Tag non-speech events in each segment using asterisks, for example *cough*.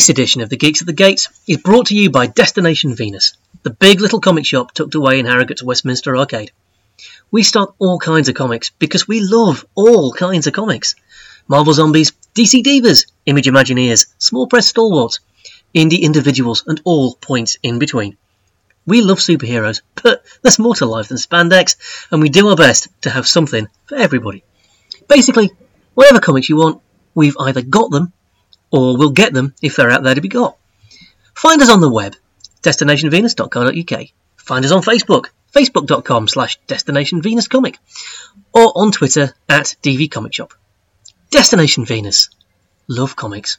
This edition of the Geeks at the Gates is brought to you by Destination Venus, the big little comic shop tucked away in Harrogate's Westminster Arcade. We stock all kinds of comics because we love all kinds of comics. Marvel Zombies, DC Divas, Image Imagineers, small press stalwarts, indie individuals, and all points in between. We love superheroes, but there's more to life than spandex, and we do our best to have something for everybody. Basically, whatever comics you want, we've either got them or we'll get them if they're out there to be got. Find us on the web, destinationvenus.co.uk. Find us on Facebook, facebook.com slash destinationvenuscomic, or on Twitter at dvcomicshop. Destination Venus. Love comics.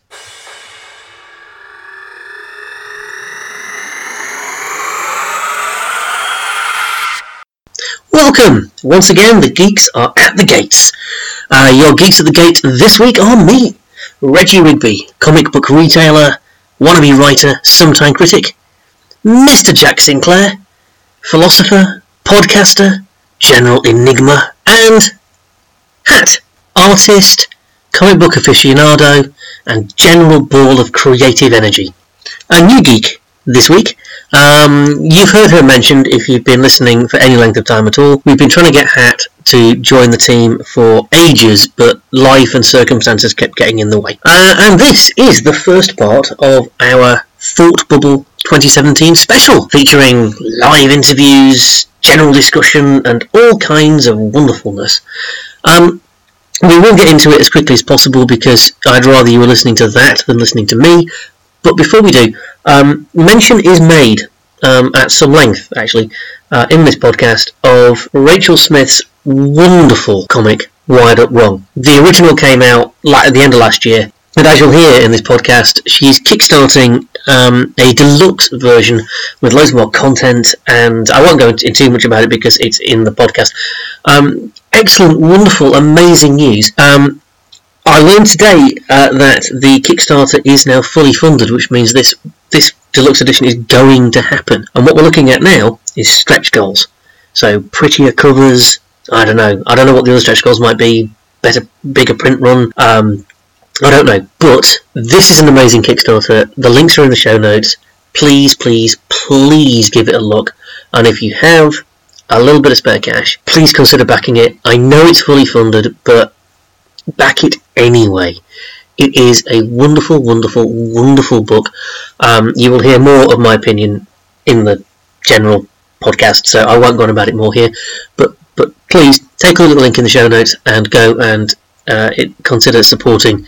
Welcome! Once again, the geeks are at the gates. Uh, your geeks at the gate this week are me, Reggie Rigby, comic book retailer, wannabe writer, sometime critic, Mr. Jack Sinclair, philosopher, podcaster, general enigma, and hat, artist, comic book aficionado, and general ball of creative energy. A new geek this week. Um, you've heard her mentioned if you've been listening for any length of time at all. We've been trying to get Hat to join the team for ages, but life and circumstances kept getting in the way. Uh, and this is the first part of our Thought Bubble 2017 special, featuring live interviews, general discussion, and all kinds of wonderfulness. Um, we will get into it as quickly as possible because I'd rather you were listening to that than listening to me. But before we do, um, mention is made um, at some length, actually, uh, in this podcast of Rachel Smith's wonderful comic, Wired Up Wrong. The original came out at the end of last year, and as you'll hear in this podcast, she's kickstarting um, a deluxe version with loads more content, and I won't go into too much about it because it's in the podcast. Um, excellent, wonderful, amazing news. Um, I learned today uh, that the Kickstarter is now fully funded, which means this this deluxe edition is going to happen. And what we're looking at now is stretch goals. So prettier covers. I don't know. I don't know what the other stretch goals might be. Better, bigger print run. Um, I don't know. But this is an amazing Kickstarter. The links are in the show notes. Please, please, please give it a look. And if you have a little bit of spare cash, please consider backing it. I know it's fully funded, but back it anyway. It is a wonderful, wonderful, wonderful book. Um, you will hear more of my opinion in the general podcast, so I won't go on about it more here. But but please take a look at the link in the show notes and go and uh, it, consider supporting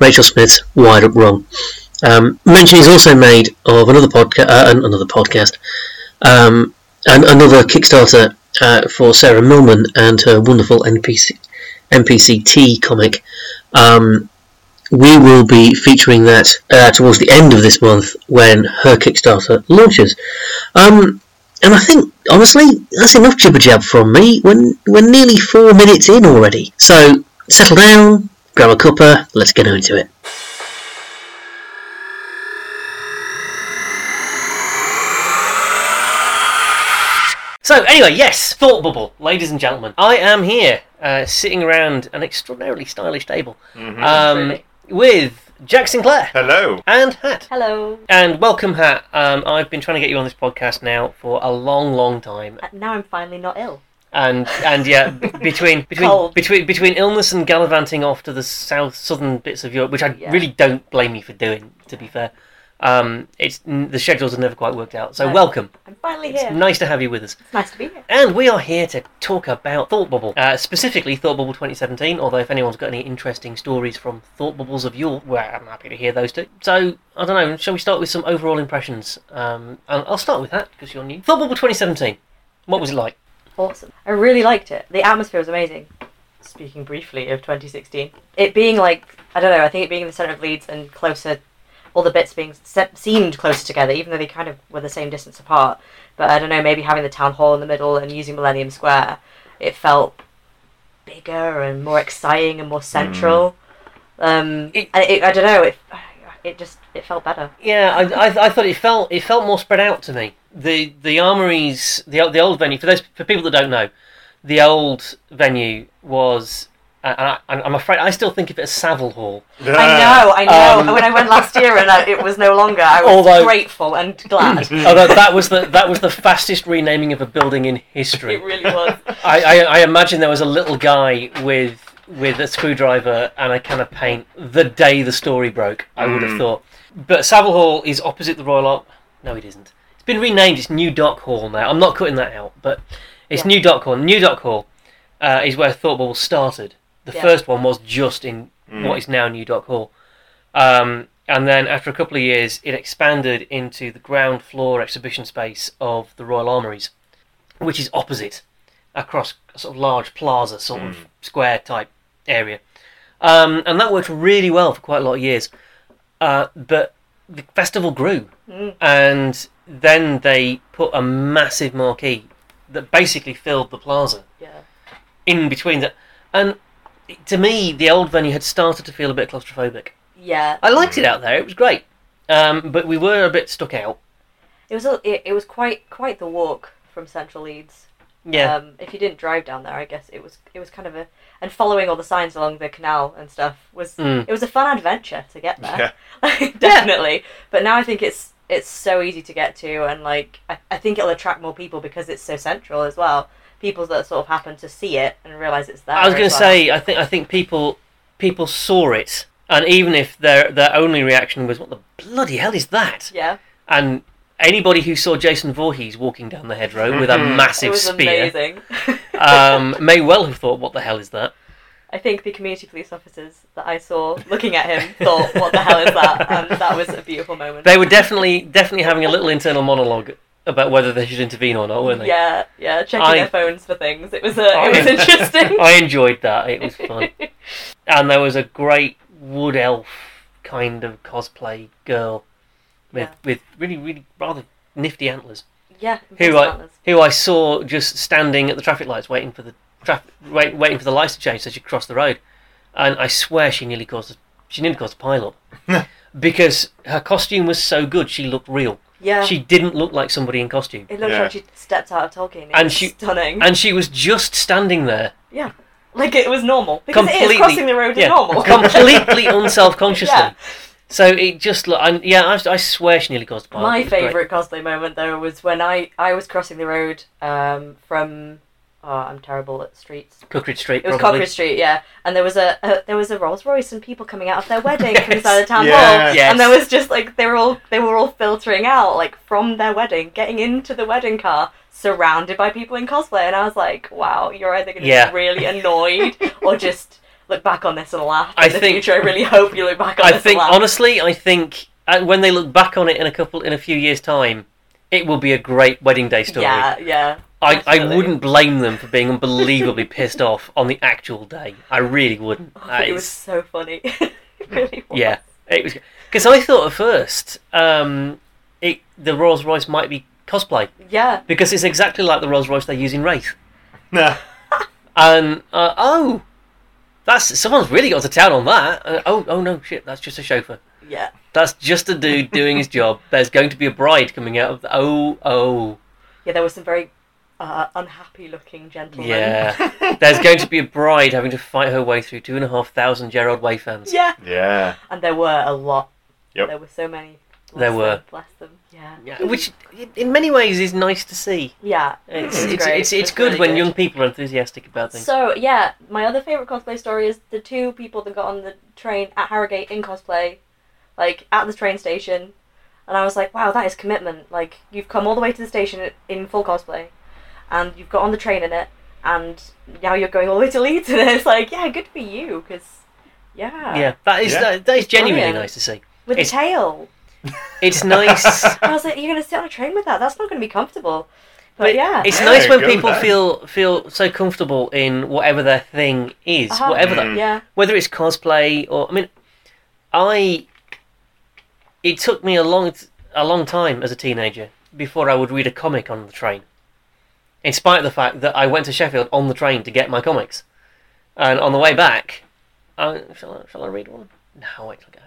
Rachel Smith's Wired Up Wrong. Um, mention is also made of another podcast, uh, another podcast, um, and another Kickstarter uh, for Sarah Millman and her wonderful NPC NPCT comic. Um, we will be featuring that uh, towards the end of this month when her Kickstarter launches. Um, and I think, honestly, that's enough jibber jab from me. We're, we're nearly four minutes in already. So settle down, grab a cuppa, let's get into it. So, anyway, yes, Thought Bubble, ladies and gentlemen. I am here, uh, sitting around an extraordinarily stylish table Mm-hmm. um, Really? With Jack Sinclair Hello. and Hat. Hello. And welcome, Hat. Um, I've been trying to get you on this podcast now for a long, long time, Uh, Now I'm finally not ill. and and yeah, b- *laughs* between between Cold. between between illness and gallivanting off to the south southern bits of Europe, which I Yeah. really don't blame you for doing, to be fair. Um, it's the schedules have never quite worked out. So No. welcome. I'm finally It's here. nice to have you with us. It's nice to be here. And we are here to talk about Thought Bubble, uh, specifically Thought Bubble 2017. Although, if anyone's got any interesting stories from Thought Bubbles of yore, well, I'm happy to hear those too. So, I don't know, shall we start with some overall impressions? Um, and I'll start with that because you're new. Thought Bubble 2017. What was it like? Awesome. I really liked it. The atmosphere was amazing. Speaking briefly of 2016, it being like I don't know. I think it being in the center of Leeds and closer, all the bits being se- seemed closer together, even though they kind of were the same distance apart. But I don't know. Maybe having the town hall in the middle and using Millennium Square, it felt bigger and more exciting and more central. Um, It- I, it, I don't know. It it just it felt better. Yeah, I, I, I thought it felt it felt more spread out to me. The the armories, the the old venue for those for people that don't know, the old venue was and I, I'm afraid I still think of it as Savile Hall. I know, I know. Um, when I went last year and I, it was no longer, I was Although- grateful and glad. *laughs* Although that was the that was the fastest renaming of a building in history. it really was. I, I, I imagine there was a little guy with with a screwdriver and a can of paint the day the story broke. I would have Mm. thought. But Savile Hall is opposite the Royal Ark. No, it isn't. It's been renamed. It's New Dock Hall now. I'm not cutting that out, but it's Yeah. New Dock Hall. New Dock Hall uh, is where Thought Bubble started. The Yeah. first one was just in Mm. what is now New Dock Hall. Um, and then after a couple of years, it expanded into the ground floor exhibition space of the Royal Armouries, which is opposite across a sort of large plaza, sort of square type area. Um, and that worked really well for quite a lot of years. Uh, but the festival grew, Mm. and then they put a massive marquee that basically filled the plaza Yeah. in between that. And to me, the old venue had started to feel a bit claustrophobic. Yeah. I liked it out there; it was great. Um, but we were a bit stuck out. It was a, it, it was quite quite the walk from Central Leeds. Yeah, Um, if you didn't drive down there, I guess it was it was kind of a and following all the signs along the canal and stuff was Mm. it was a fun adventure to get there. Yeah. *laughs* Definitely. But now I think it's it's so easy to get to and like I, I think it'll attract more people because it's so central as well. People that sort of happen to see it and realise it's there. I was going to well. say, I think I think people people saw it, and even if their their only reaction was, "What the bloody hell is that?" Yeah. and anybody who saw Jason Voorhees walking down the Headrow with a. *laughs* It massive was spear *laughs* um, may well have thought, "What the hell is that?" I think the community police officers that I saw looking at him thought, "What the hell is that?" And that was a beautiful moment. They were definitely definitely having a little internal monologue about whether they should intervene or not, weren't they? Yeah, yeah, checking I- their phones for things. It was uh, I- it was *laughs* interesting. I enjoyed that. It was fun, *laughs* and there was a great wood elf kind of cosplay girl with Yeah. with really really rather nifty antlers. yeah, Who I antlers. who I saw just standing at the traffic lights waiting for the traffic wait, waiting for the lights to change so she could cross the road, and I swear she nearly caused a, she nearly caused a pile up *laughs* because her costume was so good she looked real. Yeah, She didn't look like somebody in costume, it looked Yeah. like she stepped out of Tolkien. It And was she- stunning. and she was just standing there, yeah. like it was normal because it completely is crossing the road is yeah, normal. *laughs* completely *laughs* unself consciously. Yeah. So it just looked, and yeah, I, I swear she nearly caused a pile. My was great. favourite cosplay moment though was when I I was crossing the road um, from. Oh, I'm terrible at streets. Cookridge Street. It was probably. Cookridge Street, yeah, and there was a, a there was a Rolls Royce and people coming out of their wedding from *laughs* Yes. inside the town Yeah. hall, Yes. and there was just like they were all they were all filtering out like from their wedding, getting into the wedding car, surrounded by people in cosplay, and I was like, wow, you're either going to Yeah. be really annoyed *laughs* or just look back on this and laugh. I in the think- future, I really hope you look back on I think honestly, I think uh, when they look back on it in a couple in a few years' time, it will be a great wedding day story. yeah, yeah. I, I wouldn't blame them for being unbelievably pissed off on the actual day. I really wouldn't. Oh, it was so funny. *laughs* it really was. yeah, it was because I thought at first um, it the Rolls Royce might be cosplay Yeah. because it's exactly like the Rolls Royce they use in Wraith. Nah. *laughs* And uh, oh, that's someone's really got to town on that. Uh, oh oh no shit, that's just a chauffeur. Yeah. That's just a dude doing his job. There's going to be a bride coming out of the oh oh Yeah, there was some very uh, unhappy looking gentleman. yeah. *laughs* There's going to be a bride having to fight her way through two and a half thousand Gerard Way fans. yeah. Yeah. And there were a lot. Yep. There were so many. Bless There were. Them, bless them. Yeah. Yeah, which in many ways is nice to see. Yeah. It's It's it's, great. it's, it's It's good really when good. young people are enthusiastic about things. So yeah, my other favorite cosplay story is the two people that got on the train at Harrogate in cosplay, like at the train station, and I was like, wow, that is commitment. Like you've come all the way to the station in full cosplay, and you've got on the train in it, and now you're going all the way to Leeds, *laughs* and it's like, yeah, good for you, because yeah, yeah, that is Yeah. That, that is genuinely Brilliant. nice to see. with It's- a tail. It's nice. *laughs* I was like, you're gonna sit on a train with that? That's not gonna be comfortable. But yeah, It's Yeah, nice when go people with feel feel so comfortable in whatever their thing is, Uh-huh. whatever that, Mm. yeah, whether it's cosplay or I mean, I. It took me a long a long time as a teenager before I would read a comic on the train. In spite of the fact that I went to Sheffield on the train to get my comics, and on the way back, I, shall I, shall I read one? No, I'll wait till I go.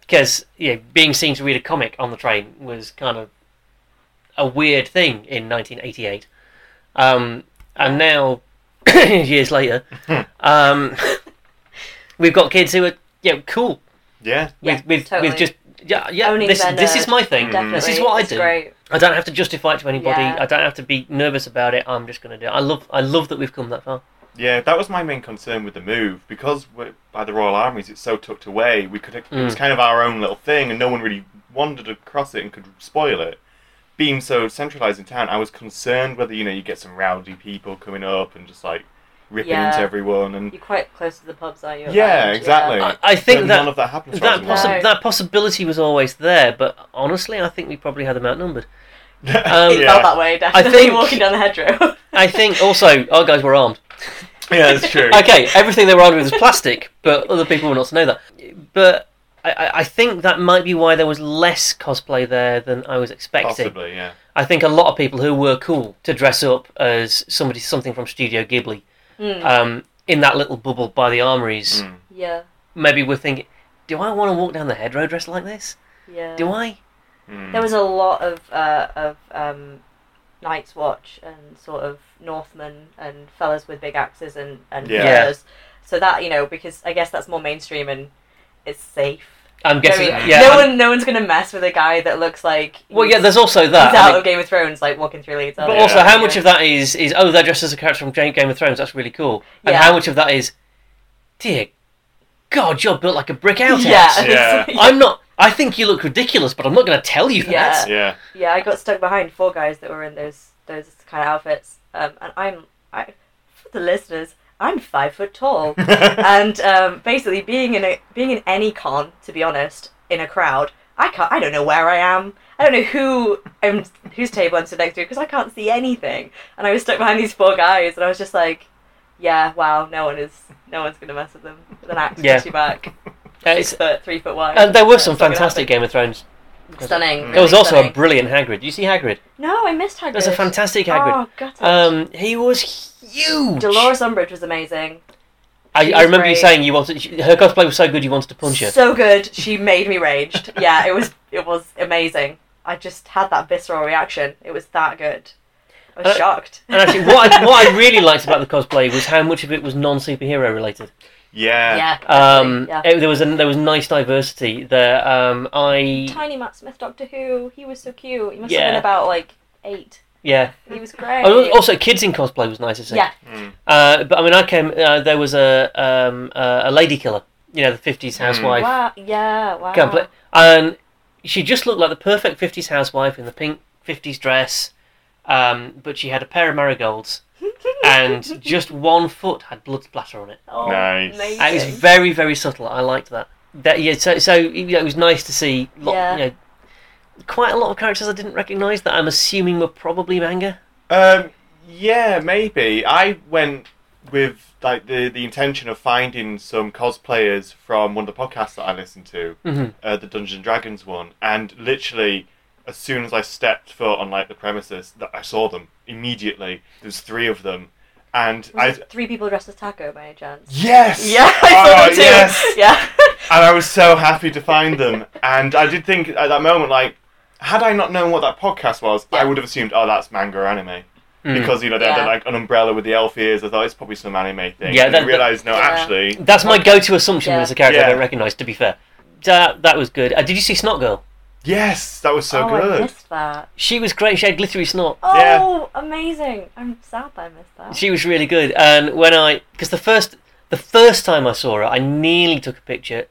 Because yeah, being seen to read a comic on the train was kind of a weird thing in 1988, um, and now *coughs* years later. *laughs* um, *laughs* we've got kids who are yeah cool Yeah. Yeah, with with, totally. with just yeah yeah Owning this their this is my thing. Definitely. This is what I it's do. Great. I don't have to justify it to anybody. Yeah. I don't have to be nervous about it. I'm just going to do it. I love I love that we've come that far. Yeah, that was my main concern with the move because we're, by the Royal Armouries it's so tucked away. We could it was Mm. kind of our own little thing, and no one really wandered across it and could spoil it. Being so centralized in town, I was concerned whether you know you get some rowdy people coming up and just like ripping Yeah. into everyone, and You're quite close to the pubs, are you? Yeah, that end? exactly. I, I think but that none of that happened. that, as possi- No. that possibility was always there, but honestly, I think we probably had them outnumbered. *laughs* Um, It yeah. felt that way, definitely, think- *laughs* walking down the Headrow. *laughs* I think also our guys were armed. yeah, that's true. Okay, everything they were armed with was plastic, but other people were not to know that. But I, I- I think that might be why there was less cosplay there than I was expecting. Possibly, yeah. I think a lot of people who were cool to dress up as somebody something from Studio Ghibli Mm, um, in that little bubble by the armories, Mm. yeah, maybe were thinking, do I want to walk down the Headrow dressed like this? yeah. Do I? Mm. There was a lot of uh, of um, Night's Watch and sort of Northmen and fellas with big axes and and Yeah. Yeah. So that you know, because I guess that's more mainstream and it's safe. I'm guessing. No, yeah. no I'm- one, no one's gonna mess with a guy that looks like. well, yeah. There's also He's that. I out mean- of Game of Thrones, like walking through Leeds. but aren't also, how much of that is is oh they're dressed as a character from Game Game of Thrones? That's really cool. And Yeah. how much of that is, dear God, you're built like a brick outhouse. Yeah, Yeah. *laughs* I'm not. I think you look ridiculous, but I'm not going to tell you Yeah. that. Yeah. Yeah, I got stuck behind four guys that were in those those kind of outfits, um, and I'm I for the listeners, I'm five foot tall, *laughs* and um, basically being in a being in any con, to be honest, in a crowd, I can't. I don't know where I am. I don't know who I'm whose table I'm sitting next to because I can't see anything, and I was stuck behind these four guys, and I was just like, yeah, wow, no one is no one's gonna mess with them with an axe Yeah. back, Uh, six foot, three foot wide. and there were some fantastic. Game of Thrones. Stunning. There was really also a brilliant Hagrid. You see Hagrid? no, I missed Hagrid. There's a fantastic Hagrid. Oh, got it. Um, he was huge. Dolores Umbridge was amazing. I, I was remember you saying you wanted she- her cosplay was so good you wanted to punch her. So good. She made me raged. Yeah, it was it was amazing. I just had that visceral reaction. It was that good. I was Uh, shocked. And actually, what I, what I *laughs* really liked about the cosplay was how much of it was non superhero related. Yeah. yeah. Um, yeah. it- there was a, there was nice diversity there. Um, I Tiny Matt Smith, Doctor Who. He was so cute. He must Yeah. have been about like eight. yeah. He was great. Oh, Also, kids in cosplay was nice to see. Yeah. Mm. Uh, but I mean, I came. Uh, there was a um, uh, a lady killer. You know, the fifties Mm. housewife. Wow. Yeah. Wow. Complete. And she just looked like the perfect 50s housewife in the pink 50s dress, um, but she had a pair of marigolds, and just one foot had blood splatter on it. oh, Nice. Amazing. And it was very, very subtle. I liked that. That yeah. So, so you know, it was nice to see. Lot, Yeah. You know, quite a lot of characters I didn't recognise that I'm assuming were probably manga. Um, yeah, maybe. I went with like the the intention of finding some cosplayers from one of the podcasts that I listened to, Mhm. uh, the Dungeons and Dragons one, and literally as soon as I stepped foot on like the premises, that I saw them immediately. There's three of them, and I Was it three people dressed as taco by any chance? yes, Yeah, I Oh, saw them too. yes. Yeah. and I was so happy to find them. *laughs* And I did think at that moment, like, had I not known what that podcast was, I would have assumed, oh, that's manga or anime. Mm. Because, you know, they had Yeah. like an umbrella with the elf ears. I thought it's probably some anime thing. Yeah, and that- I realised, no, Yeah. actually. That's my go-to assumption when Yeah. it's a character I don't recognise. To be fair, that that was good. Uh, did you see Snot Girl? Yes, that was so oh, I good. missed that. She was great. She had glittery snot. Oh, Yeah. amazing! I'm sad I missed that. She was really good, and when I because the first the first time I saw her, I nearly took a picture.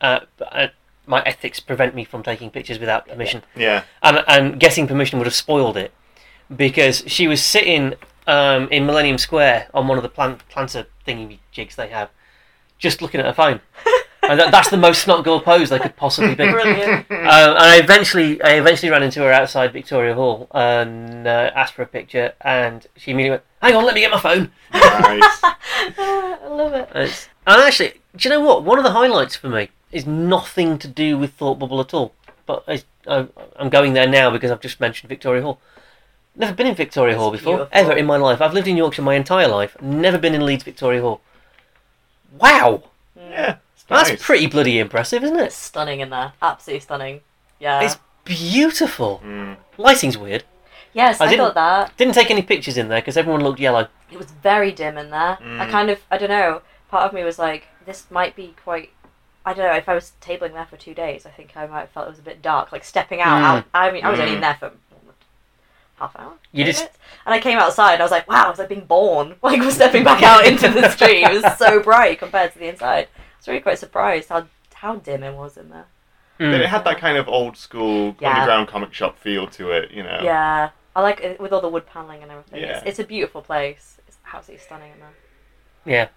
Uh, but uh, my ethics prevent me from taking pictures without permission, Yeah. and and getting permission would have spoiled it because she was sitting um, in Millennium Square on one of the plant planter thingy jigs they have, just looking at her phone. *laughs* and that, that's the most snot girl pose they could possibly be. Brilliant. Um, and I eventually, I eventually ran into her outside Victoria Hall and uh, asked for a picture, and she immediately went, "Hang on, let me get my phone." Nice. *laughs* I love it. And, it's- and actually, do you know what? One of the highlights for me is nothing to do with Thought Bubble at all. But I, I, I'm going there now because I've just mentioned Victoria Hall. Never been in Victoria Hall before, beautiful. ever in my life. I've lived in Yorkshire my entire life. Never been in Leeds Victoria Hall. Wow, yeah. It's that's nice. pretty bloody impressive, isn't it? stunning in there. Absolutely stunning. Yeah. It's beautiful. Mm. Lighting's weird. Yes, I I, didn't- thought that. Didn't take any pictures in there because everyone looked yellow. It was very dim in there. I Mm. kind of, I don't know. Part of me was like, this might be quite. I don't know. If I was tabling there for two days, I think I might have felt it was a bit dark. Like stepping out. Mm. out I mean, I was only Mm. in there for half an hour. You just- minutes. And I came outside. and I was like, wow, I was like being born. *laughs* Like, we're stepping back out into the *laughs* street. It was so bright compared to the inside. I was really quite surprised how how dim it was in there. Mm. But it had that kind of old school Yeah. underground comic shop feel to it, you know. Yeah, I like it with all the wood paneling and everything. Yeah. It's, it's a beautiful place. It's absolutely stunning in there. Yeah.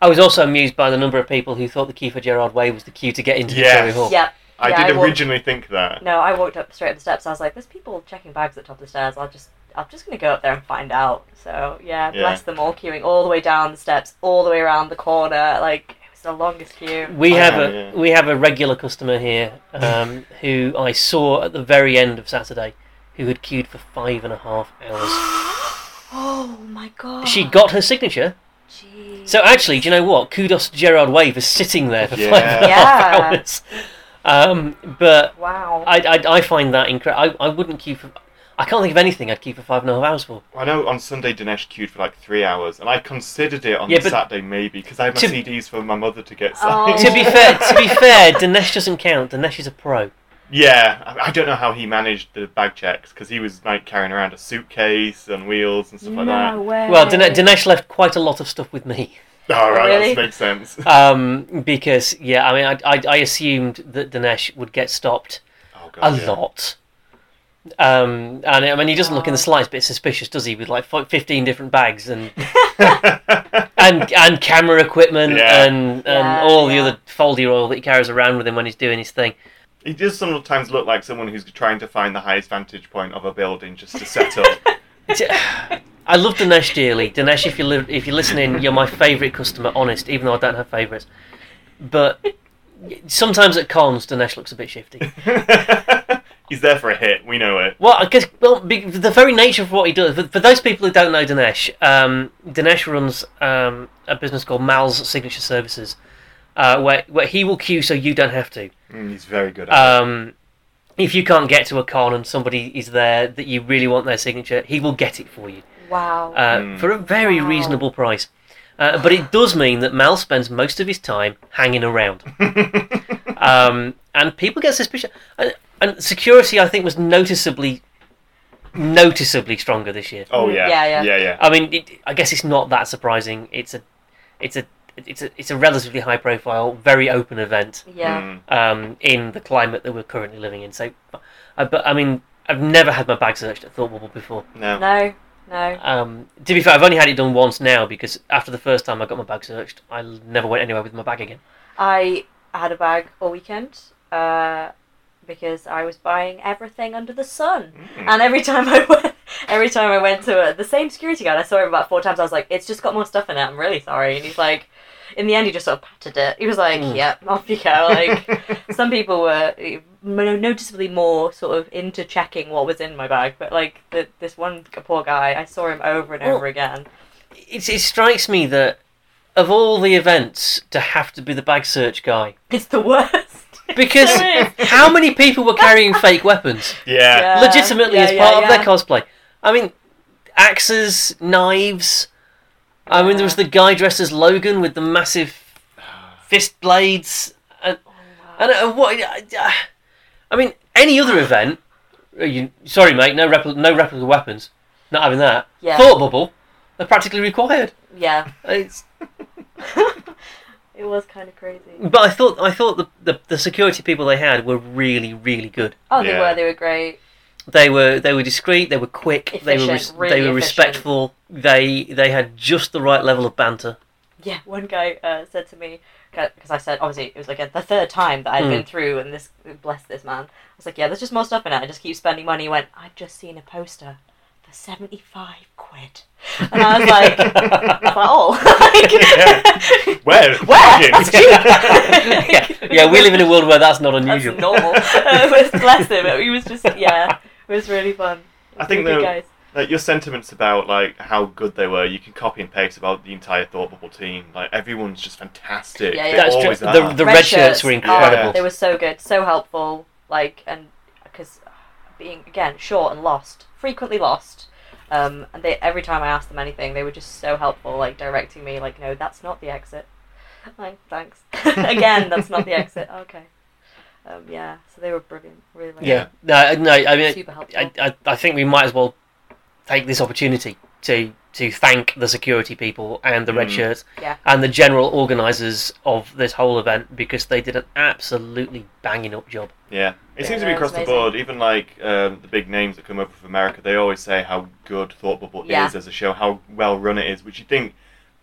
I was also amused by the number of people who thought the queue for Gerard Way was the queue to get into Yes. the Cherry Hall. Yeah. I Yeah, did I walked- originally think that. No, I walked up straight up the steps. I was like, "There's people checking bags at the top of the stairs. I'll just, I'm just gonna go up there and find out." So yeah, Yeah. bless them all queuing all the way down the steps, all the way around the corner. Like it was the longest queue. We Oh, have yeah, a yeah. we have a regular customer here um, who I saw at the very end of Saturday, who had queued for five and a half hours. *gasps* oh my god. She got her signature. Jeez. So actually, do you know what? Kudos to Gerard Way for sitting there for Yeah. five and a half Yeah. hours. Um, but Wow. I, I, I find that incredible. I, I wouldn't queue for. I can't think of anything I'd keep for five and a half hours for. I know on Sunday Dinesh queued for like three hours, and I considered it on Yeah, the but- Saturday maybe because I had my To- CDs for my mother to get Oh. signed. to be fair, *laughs* to be fair, Dinesh doesn't count. Dinesh is a pro. Yeah, I, I don't know how he managed the bag checks because he was like carrying around a suitcase and wheels and stuff like no that. way. Well, Dinesh, Dinesh left quite a lot of stuff with me. *laughs* Oh, right, Really? that makes sense. *laughs* Um, because yeah, I mean, I, I, I assumed that Dinesh would get stopped Oh, a yeah. lot. Um, and I mean, he doesn't look in the Wow. slightest bit suspicious, does he? With like fifteen different bags and *laughs* and and camera equipment Yeah. and and Yeah, all the other foldy oil that he carries around with him when he's doing his thing. he does sometimes look like someone who's trying to find the highest vantage point of a building just to set up. *laughs* I love Dinesh dearly. Dinesh, if you li- if you're listening, you're my favourite customer. Honest, even though I don't have favourites, but sometimes at cons, Dinesh looks a bit shifty. *laughs* He's there for a hit. We know it. Well, I guess well, the very nature of what he does. For, for those people who don't know Dinesh, um, Dinesh runs um, a business called Mal's Signature Services, uh, where where he will queue so you don't have to. Mm, he's very good at it. Um, if you can't get to a con and somebody is there that you really want their signature, he will get it for you wow. uh, Mm. for a very Wow. reasonable price. Uh, but it does mean that Mal spends most of his time hanging around, *laughs* um, and people get suspicious. And, and security, I think, was noticeably, noticeably stronger this year. oh yeah, Yeah, yeah. yeah, yeah. I mean, it, I guess it's not that surprising. It's a, it's a, it's a, it's a relatively high-profile, very open event yeah. Mm. um, in the climate that we're currently living in. So, but I mean, I've never had my bag searched at Thought Bubble before. No. No. No. Um, to be fair, I've only had it done once now because after the first time I got my bag searched, I never went anywhere with my bag again. I had a bag all weekend uh, because I was buying everything under the sun. Mm. And every time I *laughs* went, every time I went to it, the same security guard, I saw him about four times. I was like, "It's just got more stuff in it. I'm really sorry." And he's like, in the end, he just sort of patted it. He was like, Mm. "Yep, off you go." Like *laughs* some people were noticeably more sort of into checking what was in my bag, but like the, this one poor guy, I saw him over and Well- over again. It, it strikes me that of all the events to have to be the bag search guy, It's the worst. Because how many people were carrying fake weapons Yeah. Yeah. legitimately yeah, as yeah, part of their cosplay? I mean, axes, knives. I mean, there was the guy dressed as Logan with the massive fist blades. And, Oh, and uh, what? uh, I mean, any other event. uh, You, sorry, mate. No replica, no replica weapons. Not having that. Yeah. Thought bubble. They're practically required. Yeah. It's, *laughs* it was kind of crazy. but I thought I thought the, the the security people they had were really really good. Oh, they Yeah. were. They were great. They were they were discreet. They were quick. they were Efficient, really they were efficient. respectful. They they had just the right level of banter. Yeah, one guy uh, said to me because I said obviously it was like the third time that I'd Mm. been through, and this bless this man. I was like, yeah, there's just more stuff in it. I just keep spending money. He went, I've just seen a poster for seventy five quid, and I was like, *laughs* I was *laughs* like, oh, like, Where? Where? Bargains. That's cheap. *laughs* yeah, yeah, we live in a world where that's not That's unusual. normal. Uh, bless him. He was just yeah, it was really fun. I think Really good though- Like your sentiments about like how good they were, you can copy and paste about the entire Thought Bubble team. Like everyone's just fantastic. Yeah, yeah. That's true. The, the red, shirts were oh, incredible. they were so good, so helpful. Like, and because being again short and lost, frequently lost. Um, and they every time I asked them anything, they were just so helpful, like directing me, like, no, that's not the exit. *laughs* Like, thanks. *laughs* again, that's not the exit. *laughs* Okay. Um, yeah, so they were brilliant, really. Yeah. No, no. I mean, super helpful. I, I, I think we might as well take this opportunity to to thank the security people and the red Mm. shirts Yeah. and the general organisers of this whole event because they did an absolutely banging up job. Yeah, it Yeah, seems to be across it's the board. Even like um, the big names that come over from America, they always say how good Thought Bubble Yeah. is as a show, how well run it is. Which you think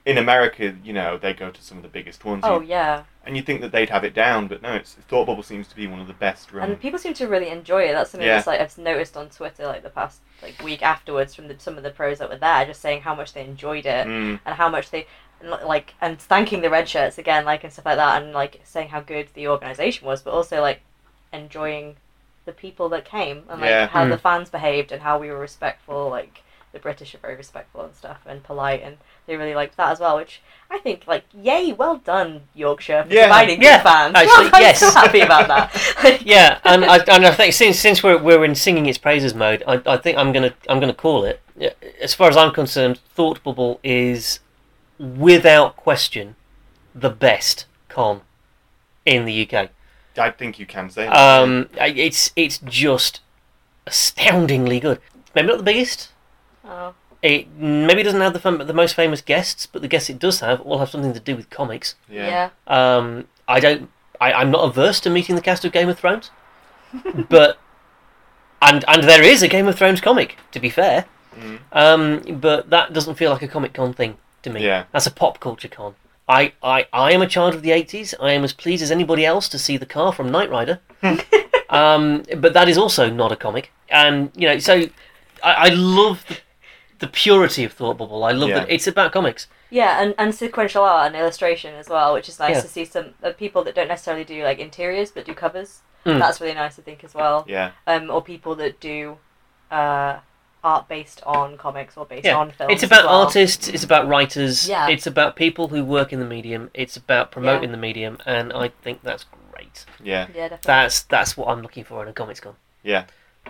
in America, you know, they go to some of the biggest ones, oh you- yeah, and you think that they'd have it down, but no, it's Thought Bubble seems to be one of the best run. and people seem to really enjoy it. That's something Yeah. that's like I've noticed on Twitter, like the past like week afterwards from the, some of the pros that were there, just saying how much they enjoyed it. Mm, and how much they like and thanking the red shirts again like and stuff like that and like saying how good the organization was but also like enjoying the people that came and like Yeah. how Mm. the fans behaved and how we were respectful like the british are very respectful and stuff and polite and they really liked that as well which i think like yay well done yorkshire for Yeah. providing Yeah, good fans actually, *laughs* i'm yes. so happy about that *laughs* Yeah, and I, and I think since since we're we're in singing its praises mode, I, I think I'm gonna I'm gonna call it. As far as I'm concerned, Thought Bubble is without question the best con in the UK. I think you can say that. Um, it's it's just astoundingly good. Maybe not the biggest. Oh It maybe doesn't have the fam- the most famous guests, but the guests it does have all have something to do with comics. yeah, yeah. Um, I don't. I, I'm not averse to meeting the cast of Game of Thrones, *laughs* but and and there is a Game of Thrones comic. To be fair, Mm. um, but that doesn't feel like a Comic Con thing to me. Yeah. That's a pop culture con. I, I, I am a child of the 80s. I am as pleased as anybody else to see the car from Knight Rider. *laughs* um, but that is also not a comic. And, you know, so I, I love the, the purity of Thought Bubble. I love Yeah. that it's about comics. Yeah, and, and sequential art and illustration as well, which is nice Yeah. to see some uh, people that don't necessarily do like interiors but do covers. Mm. That's really nice, I think, as well. Yeah. Um, or people that do uh, art based on comics or based Yeah. on films. It's about as well. artists, it's about writers, Yeah. it's about people who work in the medium, it's about promoting the medium, and I think that's great. Yeah. Yeah, definitely. That's that's what I'm looking for in a Comics Con. Yeah.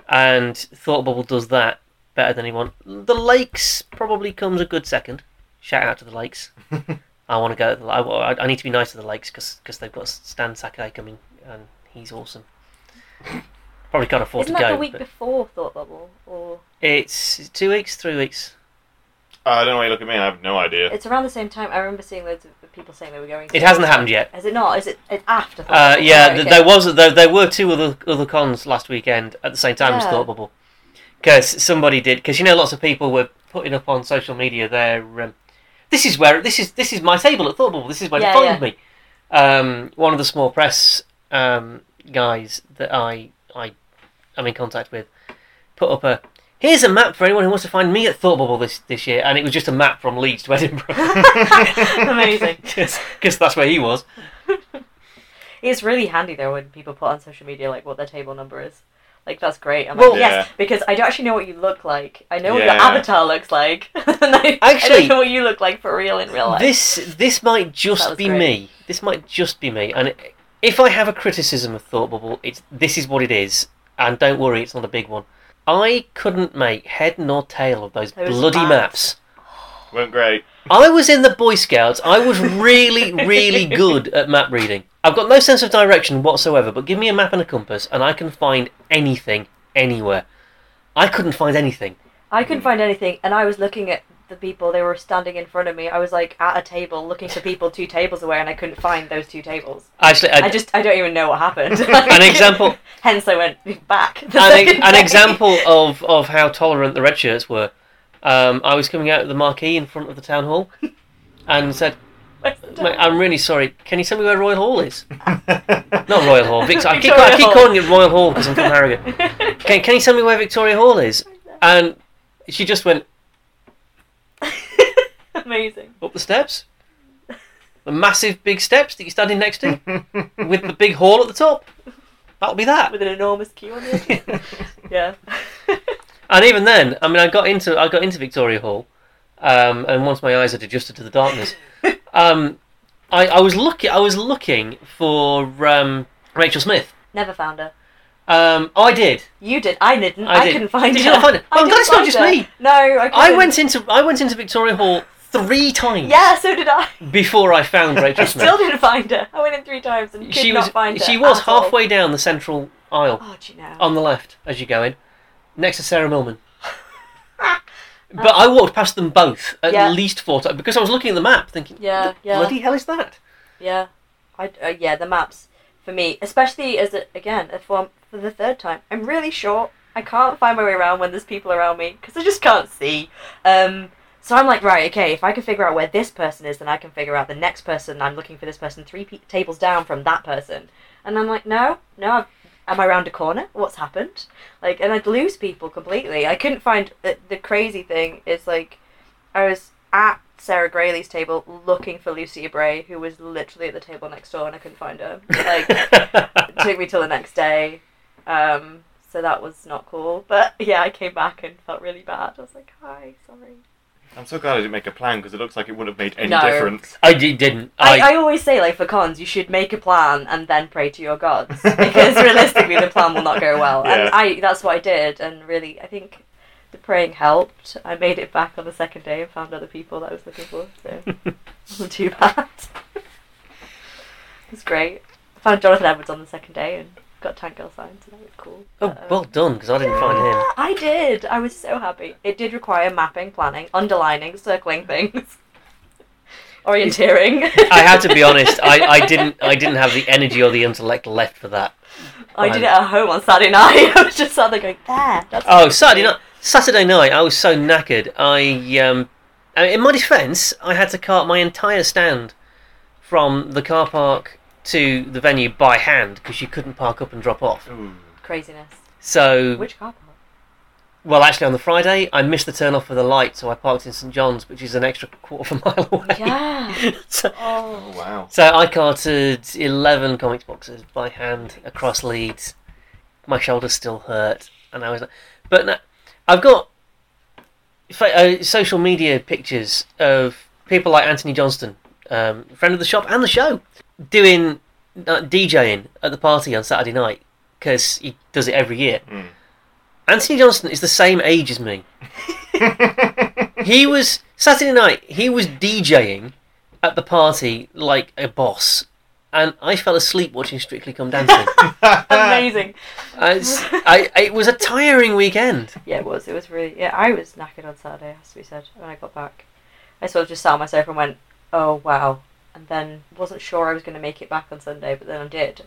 And Thought Bubble does that better than anyone. The Lakes probably comes a good second. Shout out to the Lakes. *laughs* I want to go. To the, I, I need to be nice to the Lakes because they've got Stan Sakai coming and he's awesome. Probably can't afford Isn't to that go. the week but before Thought Bubble? Or it's two weeks, three weeks. I don't know why you look at me. I have no idea. it's around the same time. I remember seeing loads of people saying they were going. To It hasn't happened yet. Has it not? Is it? It's after. Thought Uh, Bubble? yeah, Right, th- okay. there was there, there were two other other cons last weekend at the same time as Yeah. Thought Bubble, because somebody did because you know lots of people were putting up on social media their um, this is where this is this is my table at Thought Bubble. This is where Yeah, to find yeah. me. Um, one of the small press um, guys that I I am in contact with put up a here's a map for anyone who wants to find me at Thought Bubble this this year, and it was just a map from Leeds to Edinburgh *laughs* *laughs* Amazing. because that's where he was. *laughs* It's really handy though when people put on social media like what their table number is. Like that's great. I'm Well- like, yes, because I don't actually know what you look like. I know what your avatar looks like. *laughs* and I, I Actually- don't know what you look like for real in real life. This this might just be great. me. This might just be me. And if I have a criticism of Thought Bubble, it's this is what it is. And don't worry, it's not a big one. I couldn't make head nor tail of those, Those bloody maps. maps. Weren't great. I was in the Boy Scouts. I was really, really good at map reading. I've got no sense of direction whatsoever, but give me a map and a compass, and I can find anything anywhere. I couldn't find anything. I couldn't find anything, and I was looking at the people. They were standing in front of me. I was like at a table looking for people two tables away, and I couldn't find those two tables. Actually, I, I just I don't even know what happened. *laughs* an example. *laughs* Hence, I went back. an, second an *laughs* example of, of how tolerant the red shirts were. Um, I was coming out of the marquee in front of the town hall and said, "Mate, I'm really sorry. Can you tell me where Royal Hall is? *laughs* Not Royal Hall. Victor- I, keep, I keep Hall. calling it Royal Hall because I'm from Harrogate. *laughs* Can, can you tell me where Victoria Hall is? And she just went *laughs* Amazing. up the steps. The massive big steps that you're standing next to with the big hall at the top. That'll be that. With an enormous queue on the edge. yeah. And even then, I mean, I got into I got into Victoria Hall, um, and once my eyes had adjusted to the darkness, *laughs* um, I, I was looking I was looking for um, Rachel Smith, Never found her. Um, I did. You did. I didn't. I I, did. couldn't find Did her. you not find her? Oh, didn't it's not just her. me. No, I. I went into I went into Victoria Hall three times Yeah, so did I. before I found *laughs* Rachel Smith. I Rachel still didn't find her. I went in three times and could She not was find her. she was at all. halfway down the central aisle Oh, do you know? on the left as you go in, next to Sarah Millman. But I walked past them both at Yeah. least four times because I was looking at the map, thinking, Yeah, "What the yeah. bloody hell is that?" Yeah, I uh, yeah the maps for me, especially as a, again for for the third time. I'm really short. I can't find my way around when there's people around me because I just can't see. Um, so I'm like, right, okay. If I can figure out where this person is, then I can figure out the next person. I'm looking for this person three pe- tables down from that person, and I'm like, no, no. I've, am I round a corner? What's happened? Like, and I'd lose people completely. I couldn't find the, the crazy thing is like, I was at Sarah Graley's table looking for Lucy Bray, who was literally at the table next door, and I couldn't find her. Like, *laughs* it took me till the next day. Um, so that was not cool. But yeah, I came back and felt really bad. I was like, hi, sorry. I'm so glad I didn't make a plan because it looks like it wouldn't have made any No. difference. I did, didn't. I, I, I always say, like, for cons, you should make a plan and then pray to your gods. *laughs* Because realistically, the plan will not go well. Yeah. And I that's what I did. And really, I think the praying helped. I made it back on the second day and found other people that I was looking for. So it wasn't too bad. *laughs* it was great. I found Jonathan Edwards on the second day and got Tank Girl signed, so that was cool. oh, But, um, well done because I didn't find him. *gasps* I did. I was so happy. It did require mapping, planning, underlining, circling things, *laughs* orienteering. *laughs* I had to be honest. I, I *laughs* didn't I didn't have the energy or the intellect left for that. I did it at home on Saturday night. I was just sat there going, there. That's Oh, Saturday night. Saturday night, I was so knackered. I um, in my defence, I had to cart my entire stand from the car park to the venue by hand because you couldn't park up and drop off. Ooh. Craziness. So, Which car park? well, actually, on the Friday, I missed the turn off for the light, so I parked in St John's, which is an extra quarter of a *laughs* mile away. Yeah. *laughs* so, Oh Oh. wow. so I carted eleven comics boxes by hand across Leeds. My shoulders still hurt, and I was, like, but no, I've got fa- uh, social media pictures of people like Antony Johnston, um, friend of the shop and the show, doing uh, DJing at the party on Saturday night because he does it every year. Mm. Antony Johnston is the same age as me. *laughs* He was Saturday night. He was DJing at the party like a boss, and I fell asleep watching Strictly Come Dancing. *laughs* Amazing. I, s- I- it was a tiring weekend. Yeah, it was. It was really. Yeah, I was knackered on Saturday, has to be said, when I got back. I sort of just sat on my sofa and went, oh, wow. And then wasn't sure I was going to make it back on Sunday, but then I did.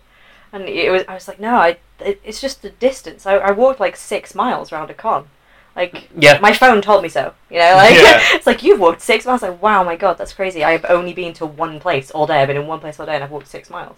And it was. I was like, no, I. It, it's just the distance. I, I walked like six miles around a con. Like, Yeah. my phone told me so. You know, like Yeah. *laughs* it's like you've walked six miles. Like, wow, my god, that's crazy. I've only been to one place all day. I've been in one place all day, and I've walked six miles.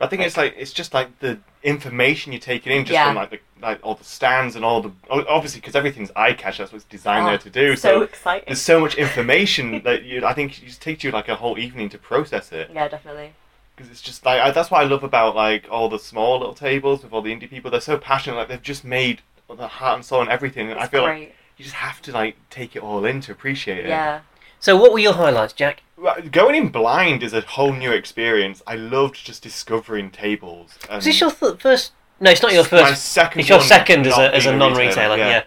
I think it's like it's just like the information you're taking in just Yeah. from like the like all the stands and all the obviously because everything's eye catch. That's what it's designed Oh, there to do. So So, exciting. there's so much information *laughs* that you I think it just takes you like a whole evening to process it. Yeah, definitely. because it's just like I, that's what I love about like all the small little tables with all the indie people. They're so passionate, like they've just made the heart and soul and everything. And I It's feel like you just have to like take it all in to appreciate it. Yeah. So, what were your highlights, Jack? Going in blind is a whole new experience. I loved just discovering tables. Is this your th- first? No, it's not your first. My second. It's your second as a as a non-retailer. Yeah.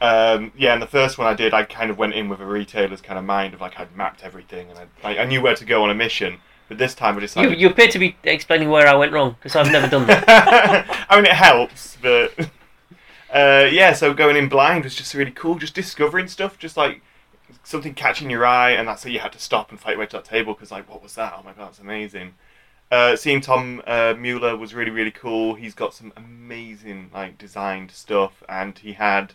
Um, yeah, and the first one I did, I kind of went in with a retailer's kind of mind of like I'd mapped everything and I, like, I knew where to go on a mission. But this time I You, decided. you appear to be explaining where I went wrong because I've never done that. *laughs* I mean, it helps, but *laughs* uh, yeah. So going in blind was just really cool. Just discovering stuff, just like something catching your eye, and that's how you had to stop and fight your way to that table because, like, what was that? Oh my god, it's amazing. Uh, seeing Tom uh, Muller was really really cool. He's got some amazing like designed stuff, and he had.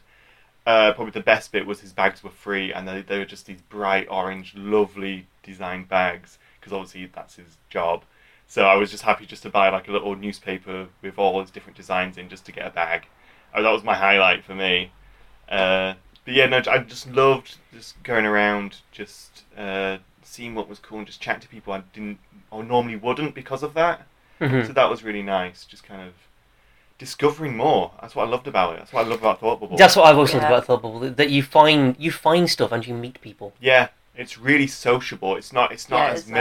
Uh, probably the best bit was his bags were free, and they, they were just these bright orange, lovely designed bags. Because obviously that's his job. So I was just happy just to buy like a little newspaper with all his different designs in, just to get a bag. Oh, that was my highlight for me. Uh, but yeah, no, I just loved just going around, just uh, seeing what was cool, and just chatting to people I didn't or normally wouldn't because of that. Mhm. So that was really nice. Just kind of discovering more. That's what I loved about it. That's what I love about Thought Bubble. That's what I've always loved about Thought Bubble. that- That you find you find stuff and you meet people. Yeah, it's really sociable. It's not. It's not Yeah, as it's nice.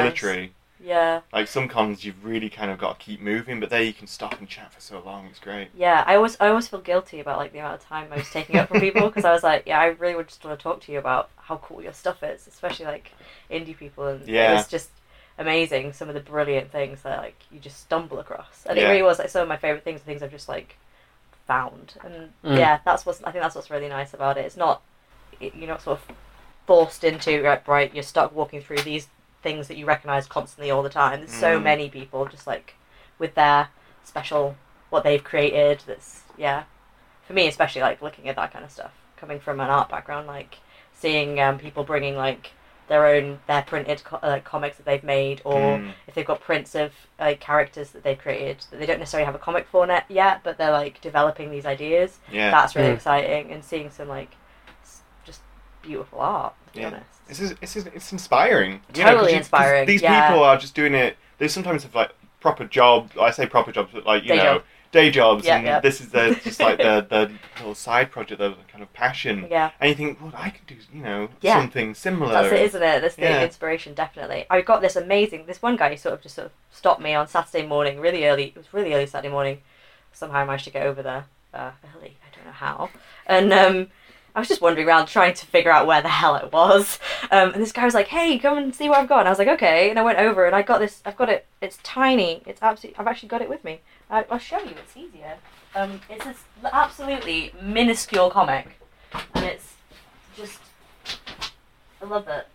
Military. Yeah. Like some cons, you've really kind of got to keep moving, but there you can stop and chat for so long. It's great. Yeah, I always I always feel guilty about like the amount of time I was taking up from people because I was like, yeah, I really would just want to talk to you about how cool your stuff is, especially like indie people, and it Yeah. was just amazing some of the brilliant things that like you just stumble across, and it really was like some of my favorite things, are things I've just like found, and Mm. yeah, that's what's I think that's what's really nice about it. It's not you're not sort of forced into right, right, you're stuck walking through these things that you recognize constantly all the time. There's so Mm. many people just like with their special what they've created. That's yeah, for me especially like looking at that kind of stuff coming from an art background, like seeing um, people bringing like their own their printed co- uh, comics that they've made, or Mm. if they've got prints of like characters that they've created that they don't necessarily have a comic for net yet, but they're like developing these ideas. Yeah. That's really Mm. exciting, and seeing some like s- just beautiful art. To be Yeah. honest. It's, it's, it's inspiring. You know, Totally you- inspiring, These yeah. people are just doing it. They sometimes have like proper job. I say proper jobs, but like you Day know, job. day jobs, Yeah, and this is their just like their *laughs* their little side project, their kind of passion. Yeah. And you think, well, I could do you know Yeah. something similar. That's it, isn't it? That's the Yeah. inspiration, definitely. I got this amazing. This one guy who sort of just sort of stopped me on Saturday morning, really early. It was really early Saturday morning. Somehow I managed to get over there uh, early. I don't know how. And um, I was just wandering around trying to figure out where the hell it was. Um, and this guy was like, "Hey, come and see what I've got." And I was like, "Okay." And I went over and I got this. I've got it. It's tiny. It's absolutely. I've actually got it with me. I, I'll show you. It's easier. Um, it's this absolutely minuscule comic, and it's just. I love it